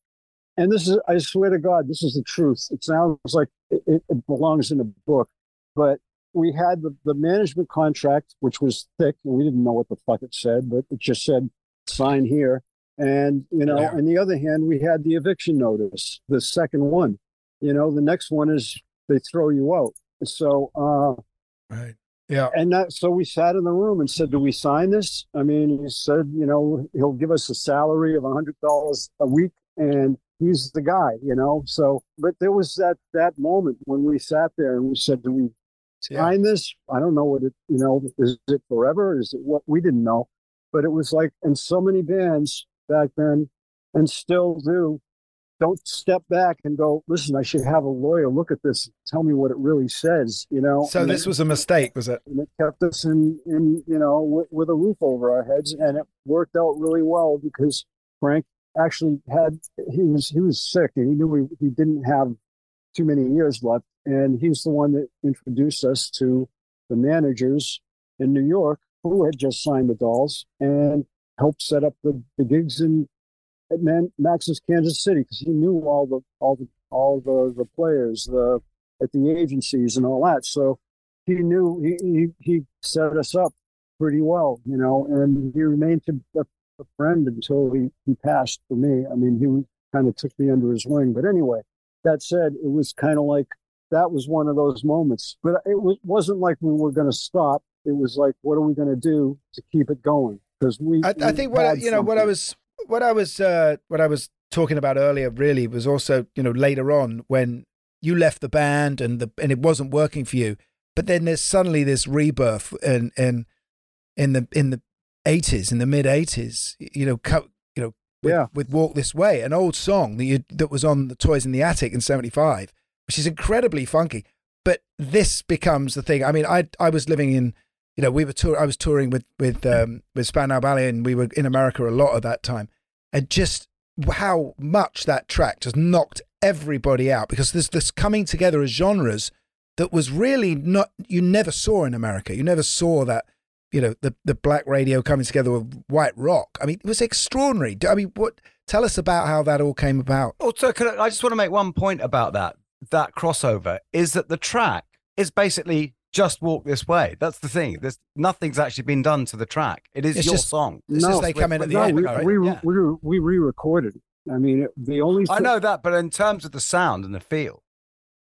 And this is, I swear to God, this is the truth. It sounds like it, it belongs in a book, but we had the, the management contract, which was thick, and we didn't know what the fuck it said, but it just said sign here. And you know, Yeah. on the other hand, we had the eviction notice, the second one. You know, the next one is they throw you out. So uh Right. Yeah. and that, so we sat in the room and said, "Do we sign this?" I mean, he said, "You know, he'll give us a salary of a hundred dollars a week, and he's the guy." You know, so but there was that that moment when we sat there and we said, "Do we sign this?" I don't know what it. You know, is it forever? Is it what we didn't know? But it was like, and so many bands back then, and still do, don't step back and go, "Listen, I should have a lawyer look at this, tell me what it really says." You know. So And this it- was a mistake, was it? and it kept us in, in you know, with, with a roof over our heads, and it worked out really well because Frank actually had he was he was sick and he knew he, he didn't have too many years left, and he's the one that introduced us to the managers in New York who had just signed the Dolls and helped set up the, the gigs in at Man, Max's Kansas City because he knew all the all the all the the players the at the agencies and all that. So he knew he he, he set us up pretty well, you know, and he remained a, a friend until he, he passed for me. I mean, he kind of took me under his wing. But anyway, that said, it was kind of like that was one of those moments. But it was, wasn't like we were going to stop. It was like, what are we going to do to keep it going? Because we, I, I think what I, you know what I was what I was uh, what I was talking about earlier really was also you know later on when you left the band and the and it wasn't working for you, but then there's suddenly this rebirth in in in the in the eighties in the mid eighties you know co- you know with, Yeah. with Walk This Way an old song that you, that was on the Toys in the Attic in seventy five which is incredibly funky, but this becomes the thing. I mean I I was living in you know, we were tour. I was touring with with um, with Spandau Ballet, and we were in America a lot at that time. And just how much that track just knocked everybody out because there's this coming together of genres that was really not you never saw in America. You never saw that. You know, the the black radio coming together with white rock. I mean, it was extraordinary. I mean, what? Tell us about how that all came about. Also, can I, I just want to make one point about that. That crossover is that the track is basically just walk this way. That's the thing. There's nothing's actually been done to the track. It is It's your just- song. It's just they come in at the no, end, we, right? we, Yeah. we, we re-recorded. I mean, it, the only I know that, but in terms of the sound and the feel,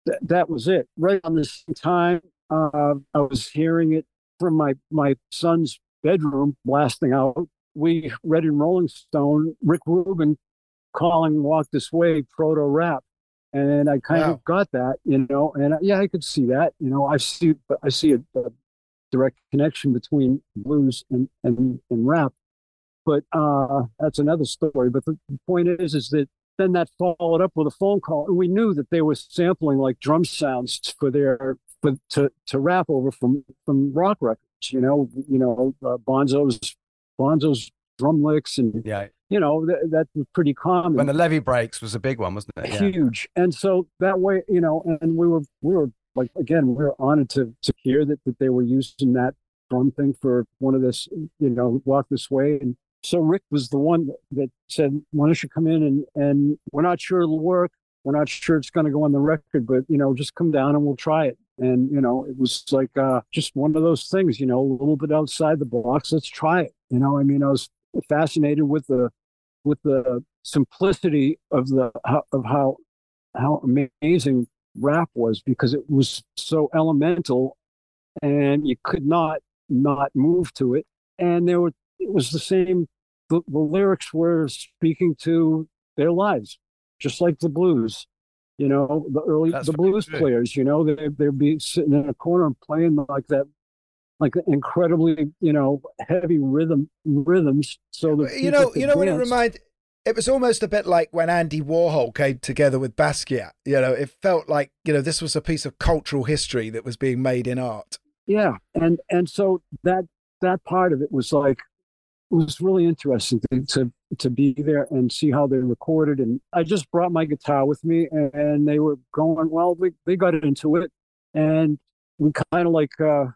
th- that was it. Right on the same time, uh, I was hearing it from my my son's bedroom, blasting out. We read in Rolling Stone, Rick Rubin calling "Walk This Way" proto rap, and I kind Wow. of got that, you know. And I- yeah, I could see that, you know. I see, but I see a, a direct connection between blues and and and rap. But uh, that's another story. But the the point is, is that then that followed up with a phone call, and we knew that they were sampling like drum sounds for their for to to rap over from from rock records. You know, you know, uh, Bonzo's Bonzo's drum licks, and yeah. You know that that was pretty common When the levee breaks was a big one, wasn't it? Yeah. huge. And so that way, you know, and we were we were like again, we were honored to to hear that that they were using that drum thing for one of this, you know, walk this way. And so Rick was the one that said, "Why don't you come in and and we're not sure it'll work. We're not sure it's going to go on the record, but you know, just come down and we'll try it." And you know, it was like uh, just one of those things, you know, a little bit outside the box. Let's try it. You know, I mean, I was fascinated with the with the simplicity of the how- of how how amazing rap was because it was so elemental and you could not not move to it. And there were it was the same the, the lyrics were speaking to their lives just like the blues you know the early That's the blues players you know they, they'd be sitting in a corner and playing like that like incredibly you know heavy rhythm rhythms so that you know, you know what it dance. reminded. It was almost a bit like when Andy Warhol came together with Basquiat. You know, it felt like you know this was a piece of cultural history that was being made in art. yeah and and so that that part of it was like it was really interesting to, to to be there and see how they recorded and i just brought my guitar with me and, and they were going well they, they got into it and we kind of like uh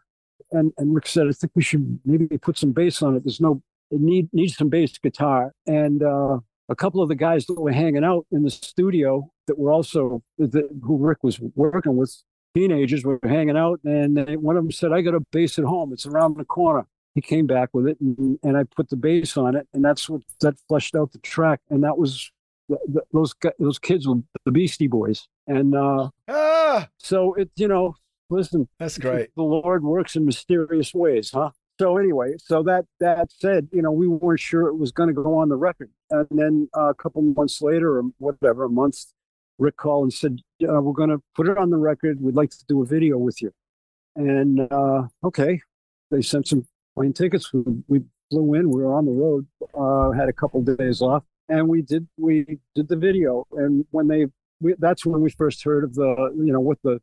and and rick said i think we should maybe put some bass on it. There's no it need needs some bass guitar. And uh a couple of the guys that were hanging out in the studio that were also that, who rick was working with teenagers were hanging out, and they, one of them said, "I got a bass at home. It's around the corner." He came back with it, and, and I put the bass on it, and that's what that fleshed out the track, and that was the, the, those those kids were the Beastie Boys, and uh, Ah, so it you know, listen, that's [laughs] great. the Lord works in mysterious ways, huh? So anyway, so that that said, you know, we weren't sure it was going to go on the record, and then uh, a couple months later, or whatever, a month, Rick called and said, uh, "We're going to put it on the record. We'd like to do a video with you." And uh, okay, they sent some plane tickets. We, we flew in. We were on the road. Uh, had a couple days off, and we did we did the video. And when they, we, that's when we first heard of the, you know, what the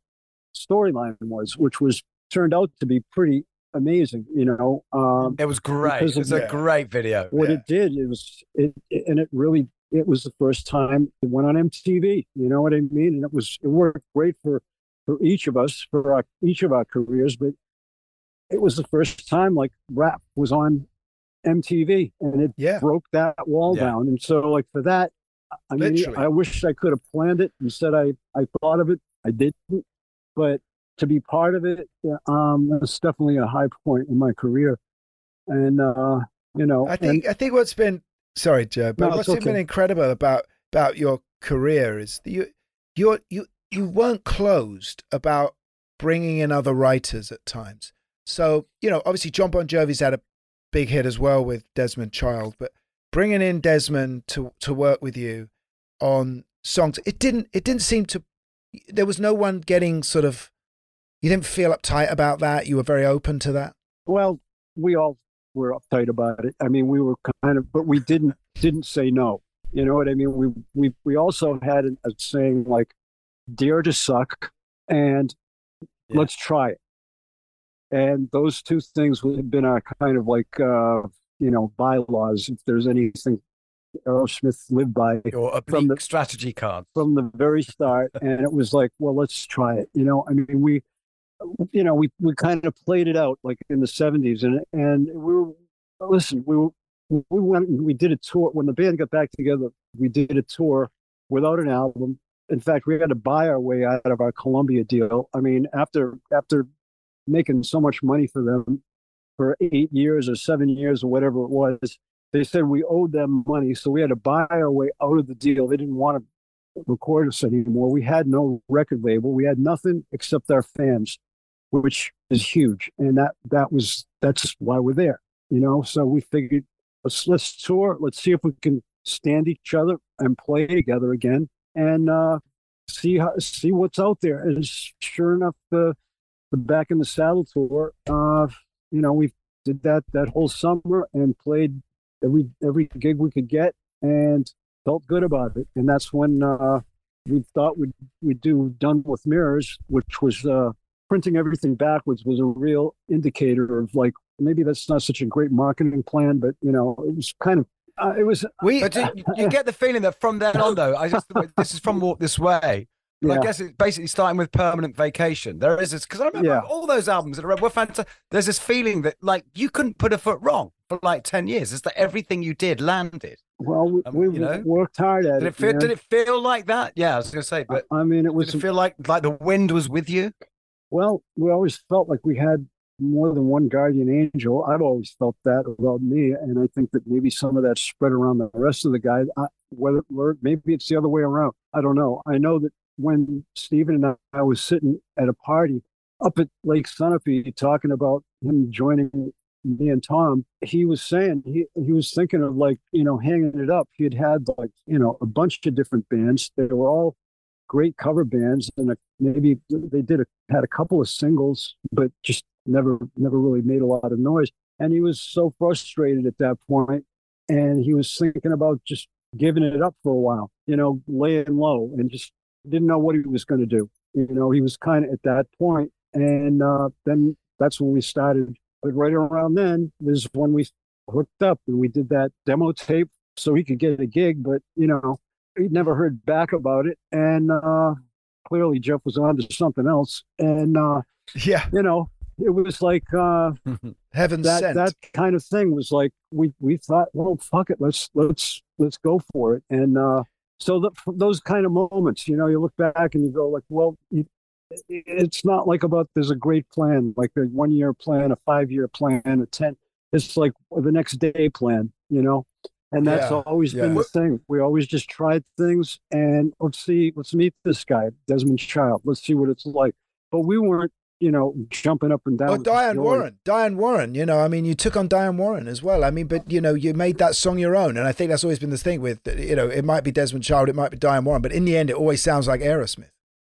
storyline was, which was turned out to be pretty amazing. You know, um, It was great. It was a great video. what it did it was it, it- and it really it was the first time it went on mtv you know what i mean and it was it worked great for for each of us for our, each of our careers but it was the first time like rap was on mtv and it Yeah. broke that wall Yeah. down and so like for that i mean Literally. i wish i could have planned it instead i i thought of it i didn't but to be part of it um it's definitely a high point in my career and uh you know I think I think what's been sorry, Joe, but No, what's it's been incredible about about your career is that you you you you weren't closed about bringing in other writers at times. So you know, obviously, Jon Bon Jovi's had a big hit as well with Desmond Child, but bringing in Desmond to to work with you on songs, it didn't it didn't seem to. There was no one getting sort of. You didn't feel uptight about that. You were very open to that. Well, we all were uptight about it. I mean, we were kind of, but we didn't didn't say no. You know what I mean? We we we also had a saying like, "Dare to suck," and "Let's try it." And those two things would have been our kind of like uh, you know bylaws. If there's anything Aerosmith lived by Your from the strategy card. from the very start and it was like well let's try it you know? I mean we you know we we kind of played it out like in the 70s and and we were listen we were we went and we did a tour. When the band got back together we did a tour without an album. In fact we had to buy our way out of our columbia deal. I mean after after making so much money for them for eight years or seven years or whatever it was they said we owed them money so we had to buy our way out of the deal. They didn't want to record us anymore. We had no record label. We had nothing except our fans which is huge and that that was that's why we're there you know? So we figured let's let's tour let's see if we can stand each other and play together again and uh see how see what's out there. And sure enough the the back in the saddle tour uh you know we did that that whole summer and played every every gig we could get and felt good about it and that's when uh we thought we'd we'd do done with mirrors which was uh printing everything backwards was a real indicator of like maybe that's not such a great marketing plan but you know it was kind of uh, it was we But you, you get the feeling that from then on, though, I just this is from [laughs] Walk This Way. But I guess it's basically starting with Permanent Vacation. There is this because I remember Yeah. all those albums that are were fantastic. There's this feeling that like you couldn't put a foot wrong for like ten years. It's that everything you did landed. well we, we Um, you know? worked hard at Did it it feel? Did it feel like that? Yeah, I was going to say, but i mean it was did it feel like like the wind was with you? Well, we always felt like we had more than one guardian angel. I've always felt that about me, and I think that maybe some of that spread around the rest of the guys. I, whether or maybe it's the other way around, I don't know. I know that when Steven and I was sitting at a party up at Lake Sunapee talking about him joining me and Tom, he was saying he he was thinking of like you know hanging it up. He had had like you know a bunch of different bands. They were all great cover bands and a, maybe they did a, had a couple of singles but just never never really made a lot of noise and he was so frustrated at that point and he was thinking about just giving it up for a while you know laying low and just didn't know what he was going to do you know he was kind of at that point and uh, then that's when we started but right around then is when we hooked up and we did that demo tape so he could get a gig but you know he'd never heard back about it and uh clearly jeff was on to something else and uh yeah you know it was like uh [laughs] Heaven that sent. that kind of thing was like we we thought well fuck it let's let's let's go for it and uh so the, those kind of moments you know you look back and you go like well you, it's not like about there's a great plan, like a one year plan, a five year plan, a ten. It's like the next day plan, you know. And that's Yeah, always been the thing. We always just tried things and let's see, let's meet this guy, Desmond Child. Let's see what it's like. But we weren't, you know, jumping up and down. Oh, Diane. Warren, Diane Warren. You know, I mean, you took on Diane Warren as well. I mean, but you know, you made that song your own, and I think that's always been the thing with you know, it might be Desmond Child, it might be Diane Warren, but in the end, it always sounds like Aerosmith.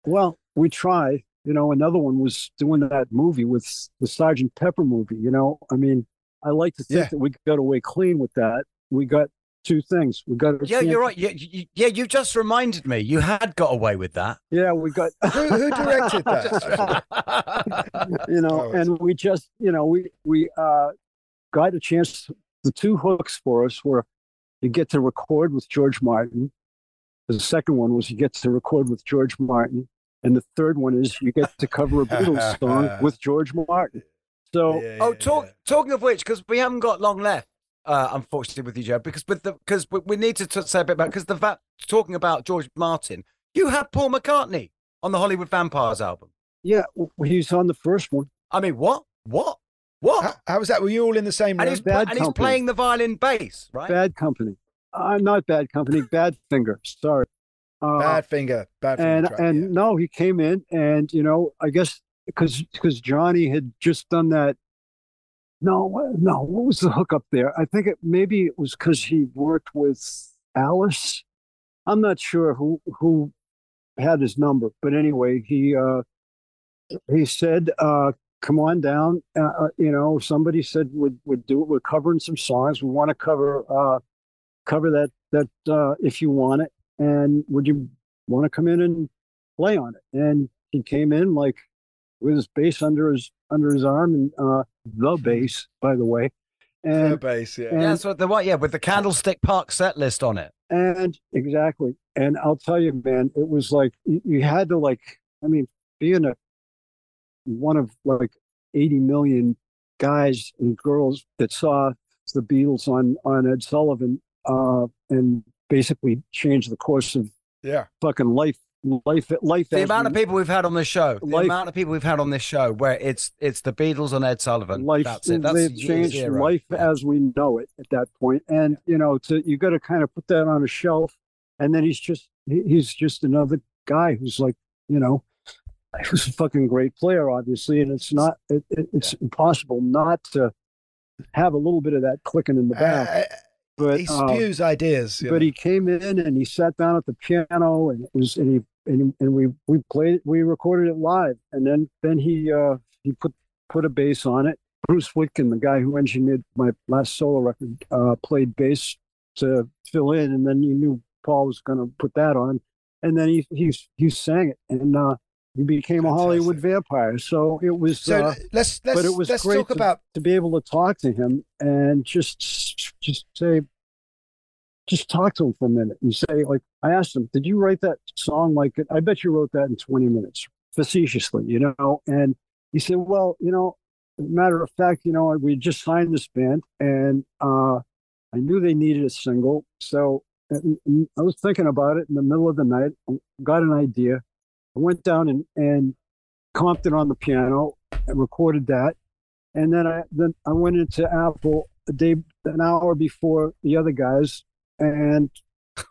Well, we tried. You know, another one was doing that movie with the Sergeant Pepper movie. You know, I mean, I like to think Yeah. that we got away clean with that. We got two things. We got a Yeah, you're right. Yeah, you, yeah, you just reminded me. You had got away with that. Yeah, we got. [laughs] who, who directed that? [laughs] you know, and we just, you know, we we uh, got a chance. The two hooks for us were you get to record with George Martin. The second one was you get to record with George Martin, and the third one is you get to cover a Beatles song [laughs] with George Martin. So, oh, talk, talking of which, because we haven't got long left, uh, unfortunately, with you, Joe. Because with the because we, we need to t- say a bit about because the va- talking about George Martin, you had Paul McCartney on the Hollywood Vampires album. yeah, w- he's on the first one. I mean, what, what, what? How, how was that? Were you all in the same room? and he's, Bad and he's playing the violin bass, right? Bad Company. Uh, not Bad Company, Bad Finger. Sorry. Uh, Badfinger, bad finger. and track, and no, he came in, and you know, I guess because because Johnny had just done that. No, no, what was the hookup there? I think it maybe it was because he worked with Alice. I'm not sure who who had his number, but anyway, he uh he said, uh, "Come on down." Uh, uh, you know, somebody said would would do it. We're covering some songs. We want to cover uh cover that that uh if you want it and would you want to come in and play on it and he came in like with his bass under his under his arm and uh the bass by the way and The bass, yeah. and- yeah, that's what the what? Yeah, with the Candlestick Park set list on it. and exactly and i'll tell you man it was like you, you had to like i mean being a one of like 80 million guys and girls that saw the beatles on on ed sullivan uh and basically changed the course of Yeah. fucking life life life The amount of people we've had on this show, the amount of people we've had on this show, where it's it's the Beatles and Ed Sullivan. life That's it. That's they've changed zero. life as we know it at that point and you know to you got to kind of put that on a shelf and then he's just he's just another guy who's like you know who's a fucking great player obviously and it's not it, it, it's impossible not to have a little bit of that clicking in the back uh, but he uh, spews ideas. but know. he came in and he sat down at the piano and it was and he and, and we we played it we recorded it live and then then he uh he put put a bass on it bruce witkin the guy who engineered my last solo record uh played bass to fill in and then you knew paul was going to put that on and then he he he sang it and uh he became a hollywood vampire. So it was So uh, let's let's but it was let's great talk to, about to be able to talk to him and just just say just talk to him for a minute and say like i asked him did you write that song? Like i bet you wrote that in 20 minutes facetiously you know? And he said well you know matter of fact you know we just signed this band and uh i knew they needed a single. So and i was thinking about it in the middle of the night got an idea i went down and and comped it on the piano and recorded that and then I then I went into Apple a day an hour before the other guys and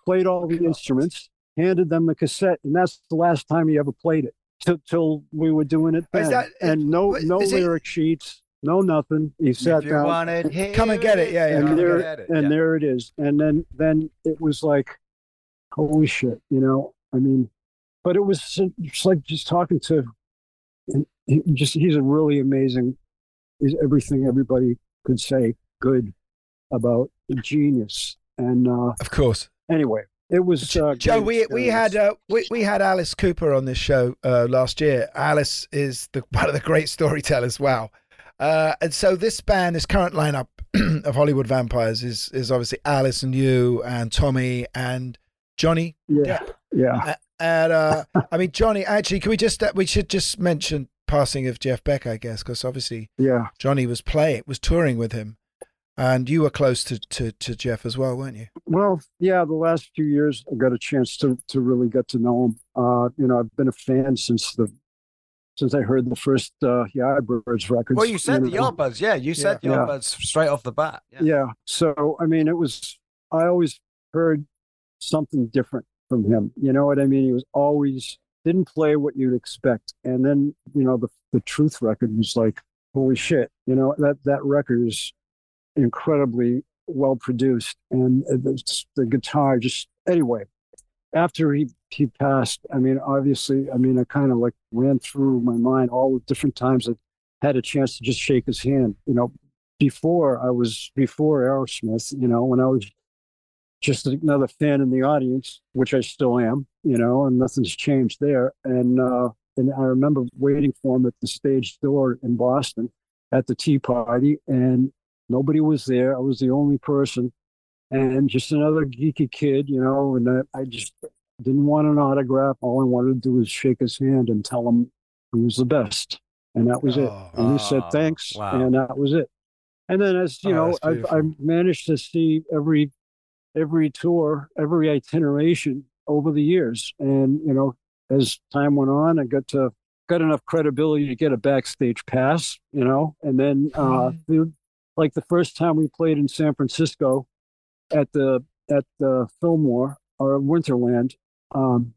played all the instruments, handed them the cassette, and that's the last time he ever played it till, till we were doing it Then. that- and no no is it- lyric sheets, no nothing. He sat you down. want it, Come and get it. Yeah, yeah. and there it. and there it is. And then then it was like, holy shit, you know. I mean, but it was just like just talking to, and he just he's a really amazing. He's everything everybody could say good about genius. And uh, Of course. anyway, it was uh, Joe, we we had uh, we we had Alice Cooper on this show uh, last year. Alice is the [laughs] one of the great storytellers. Wow, uh, and so this band, this current lineup [clears throat] of Hollywood Vampires is is obviously Alice and you and Tommy and Johnny. yeah yeah. And uh, I mean Johnny. Actually, can we just uh, we should just mention passing of Jeff Beck, I guess, because obviously Yeah. Johnny was playing was touring with him, and you were close to, to to Jeff as well, weren't you? Well, yeah, the last few years I got a chance to to really get to know him. Uh, you know, I've been a fan since the since I heard the first uh, Yardbirds records. Well, you said the know. Yardbirds, yeah. You said Yeah. Yardbirds straight off the bat. Yeah. Yeah. So I mean, it was. I always heard something different from him. You know what I mean? He was always didn't play what you'd expect, and then you know the the Truth record was like, holy shit! You know that that record is incredibly well produced, and the, the guitar just anyway. After he he passed, I mean, obviously, I mean, I kind of like ran through my mind all the different times I had a chance to just shake his hand. You know, before I was before Aerosmith, you know, when I was just another fan in the audience, which I still am, you know, and nothing's changed there. And uh, and I remember waiting for him at the stage door in Boston at the tea party, and nobody was there. I was the only person, and just another geeky kid, you know. And I, I just didn't want an autograph. All I wanted to do was shake his hand and tell him he was the best, and that was it. And he said Oh, thanks, wow. and that was it. And then, as you Oh, know, I've. I've managed to see every every tour, every itineration over the years. And, you know, as time went on, I got to got enough credibility to get a backstage pass, you know, and then uh the, like the first time we played in San Francisco at the at the Fillmore or Winterland, um,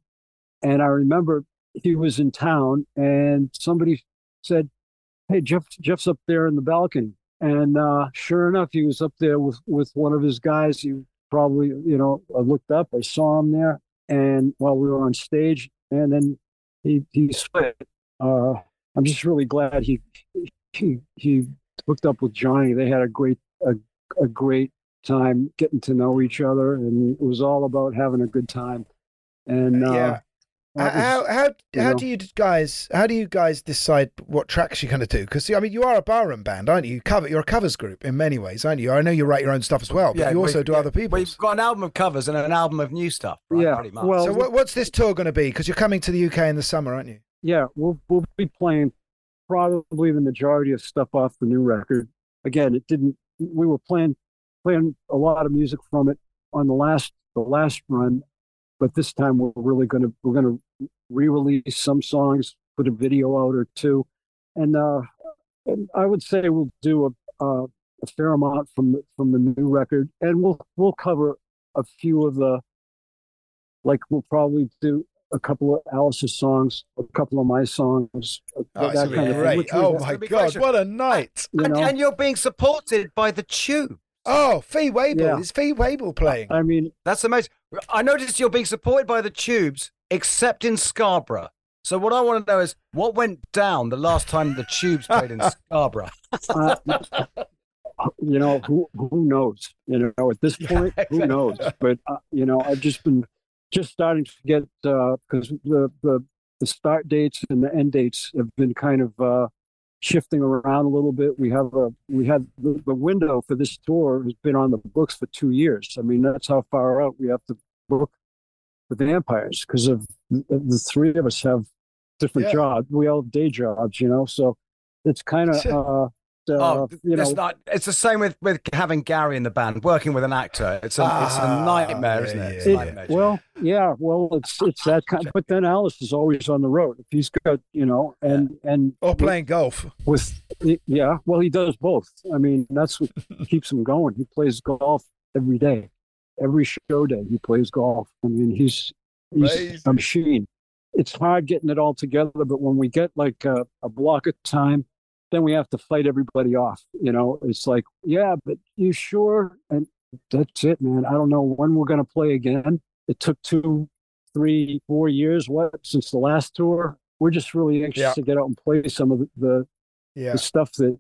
and I remember he was in town and somebody said, Hey, Jeff Jeff's up there in the balcony. And uh, sure enough, he was up there with, with one of his guys. He probably, you know, I looked up, I saw him there, and while we were on stage, and then he he split. Uh, I'm just really glad he he he hooked up with Johnny. They had a great a, a great time getting to know each other, and it was all about having a good time. And uh, Yeah. That was- How how you how know. do you guys how do you guys decide what tracks you're going to do? Because I mean, you are a barroom band, aren't you? you? Cover you're a covers group in many ways, aren't you? I know you write your own stuff as well, but you also do yeah, other people's. We've got an album of covers and an album of new stuff. Right, Yeah, pretty much. well- so what, what's this tour going to be? Because you're coming to the UK in the summer, aren't you? yeah, we'll we'll be playing probably the majority of stuff off the new record. Again, it didn't. We were playing playing a lot of music from it on the last the last run, but this time we're really going to we're going to re-release some songs, put a video out or two, and uh, and I would say we'll do a a, a fair amount from the, from the new record, and we'll we'll cover a few of the like we'll probably do a couple of Alice's songs, a couple of my songs, Oh, that it's be kind of thing. great. which Oh my gonna god, great. what a night! you and, know? and you're being supported by the Tube. Oh, Fee Waybill. Yeah. Is Fee Waybill playing? I mean, That's amazing. I noticed you're being supported by the Tubes, except in Scarborough. So what I want to know is what went down the last time the Tubes [laughs] played in Scarborough. uh, you know, who who knows? You know, at this [laughs] point, who knows? But uh, you know, I've just been just starting to get because the the the start dates and the end dates have been kind of uh, shifting around a little bit. We have a we had the, the window for this tour has been on the books for two years. I mean, that's how far out we have to book the vampires because of the, three of us have different Yeah. jobs. We all have day jobs, you know. So it's kind of [laughs] uh, uh, Oh, you know, it's not. It's the same with with having Gary in the band, working with an actor. It's a it's a Ah, nightmare, isn't it? It's a It- nightmare. well, yeah, well, it's it's that kind. But then Alice is always on the road. If he's got, you know, and and Or with- playing golf? with, yeah, well, he does both. I mean, that's what [laughs] keeps him going. He plays golf every day, every show day. He plays golf. I mean, he's he's Amazing. a machine. It's hard getting it all together, but when we get like a, a block of time, then we have to fight everybody off. You know, it's like, yeah, but you sure? And that's it, man. I don't know when we're going to play again. It took two, three, four years, what, since the last tour. We're just really anxious Yeah. to get out and play some of the, the, Yeah. the stuff that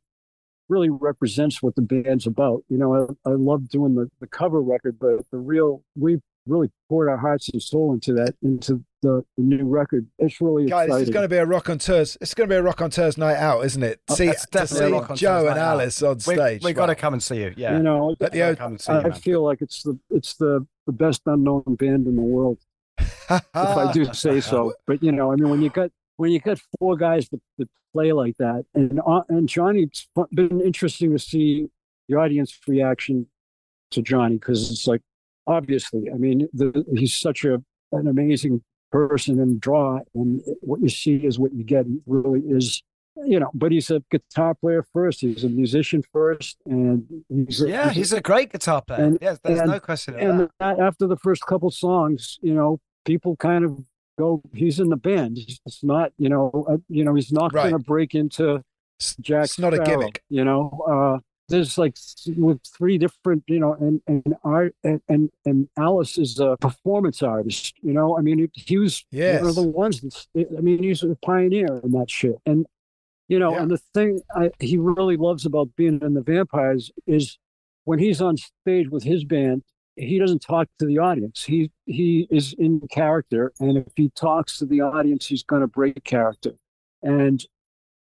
really represents what the band's about. You know, I, I love doing the, the cover record, but the real, we really poured our hearts and soul into that, into the, the new record. It's really Guys, exciting. this is going to be a Rockonteurs. It's going to be a Rockonteurs night out, isn't it? See, to see rock on Joe and night out. Alice on We- stage. We, got to come and see you. Yeah. You know, Let the come and see you, I feel like it's the it's the the best unknown band in the world, if I do [laughs] say so. But you know, I mean, when you got when you got four guys that, that play like that, and uh, and Johnny, it's fu- been interesting to see the audience reaction to Johnny because it's like obviously, I mean, the, he's such a an amazing person and draw, and what you see is what you get. He really is, you know. But he's a guitar player first. He's a musician first, and he's a, Yeah, he's a great guitar player. and- yes, there's and- no question and that. after the first couple songs, you know, people kind of go, "He's in the band." It's not, you know, uh, you know, he's not Right. going to break into Jack. it's not a gimmick. you know. Uh, there's like with three different, you know, and and art and and, and Alice is a performance artist. You know, I mean, he, was one of the ones. That's, I mean, he's a pioneer in that shit. And you know, and the thing I, he really loves about being in the Vampires is when he's on stage with his band, he doesn't talk to the audience. He he is in character, and if he talks to the audience, he's going to break character. And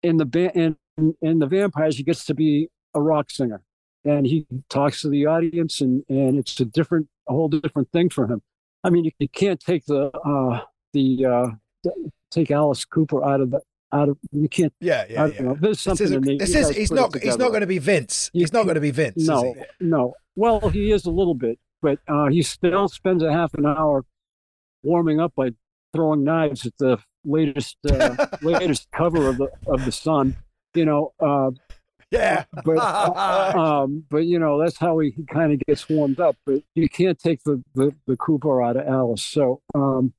in the band, in, in the Vampires, he gets to be a rock singer, and he talks to the audience, and and it's a different, a whole different thing for him. I mean, you, you can't take the uh, the uh, take Alice Cooper out of the out of you can't. Yeah, yeah, yeah. know. There's This something is, in this is he's not he's not going to be Vince. He's not going to be Vince. No, no. Well, he is a little bit, but uh, he still spends a half an hour warming up by throwing knives at the latest uh, [laughs] latest cover of the of the Sun. You know, uh, yeah. [laughs] But uh, [laughs] um, but you know that's how he, kind of gets warmed up. But you can't take the the, the Cooper out of Alice. So, um,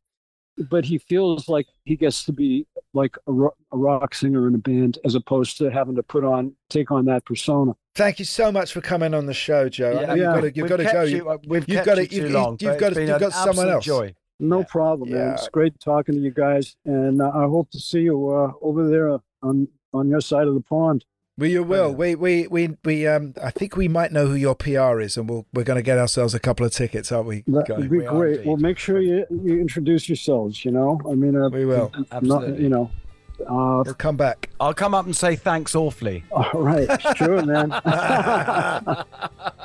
but he feels like he gets to be like a, ro- a rock singer in a band as opposed to having to put on take on that persona. Thank you so much for coming on the show, Joe. I Yeah. you've Yeah. got to, you've got to go. you- we've you've kept got to, you too you've, long, you've got to, you've got someone else. joy. No problem, man. Yeah. It's great talking to you guys, and uh, I hope to see you uh, over there on on your side of the pond. Well, you will. We, we, we, we. Um, I think we might know who your PR is, and we'll, we're going to get ourselves a couple of tickets, aren't we? That Guy? would be great. Well, make sure you, you introduce yourselves. You know, I mean, uh, We will. not- Absolutely. you know, uh, We'll come back. I'll come up and say thanks awfully. [laughs] all right, sure, man. [laughs] [laughs]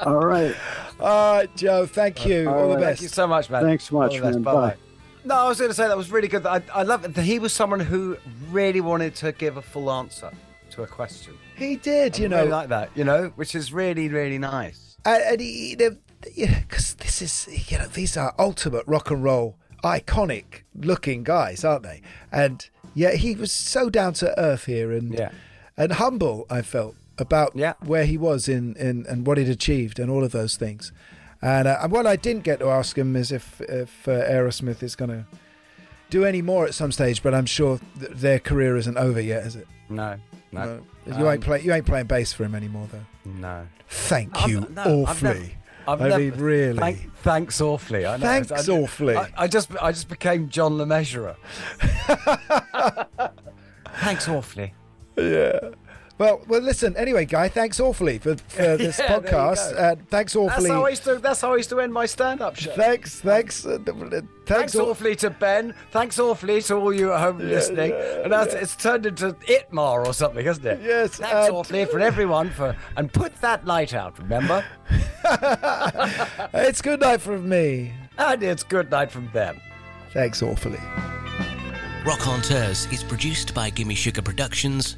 all right. All right, Joe. Thank you. All All the best. Thank you so much, man. Thanks so much, All the best. man. Bye-bye. Bye. No, I was going to say that was really good. I, I love it. He was someone who really wanted to give a full answer to a question. He did, you I know. really like that, you know, which is really, really nice. And, and he, because this is, you know, these are ultimate rock and roll, iconic looking guys, aren't they? And yeah, he was so down to earth here and Yeah. and humble. I felt about Yeah. where he was in, in and what he'd achieved and all of those things. And, uh, and what I didn't get to ask him is if if uh, Aerosmith is going to do any more at some stage, but I'm sure th- their career isn't over yet, is it? No, no. No. you ain't Um, play, you ain't playing bass for him anymore, though. No. Thank I've- you no, I've never- awfully. I've I never- really. Thank, thanks awfully. I know. Thanks I, awfully. I, I just, I just became John the Measurer. [laughs] thanks awfully. Yeah. Well, well. Listen. Anyway, guy. Thanks awfully for, for [laughs] this Yeah, podcast. Uh, thanks awfully. That's how I used to. That's how I used to end my stand-up show. Thanks. Thanks. Uh, th- th- Thanks, thanks. aw- awfully to Ben. Thanks awfully to all you at home listening. and that's, it's turned into Itmar or something, hasn't it? Yes, Thanks and- awfully for everyone for and put that light out. Remember, [laughs] it's good night from me. and it's good night from them. Thanks awfully. Rockonteurs is produced by Gimme Sugar Productions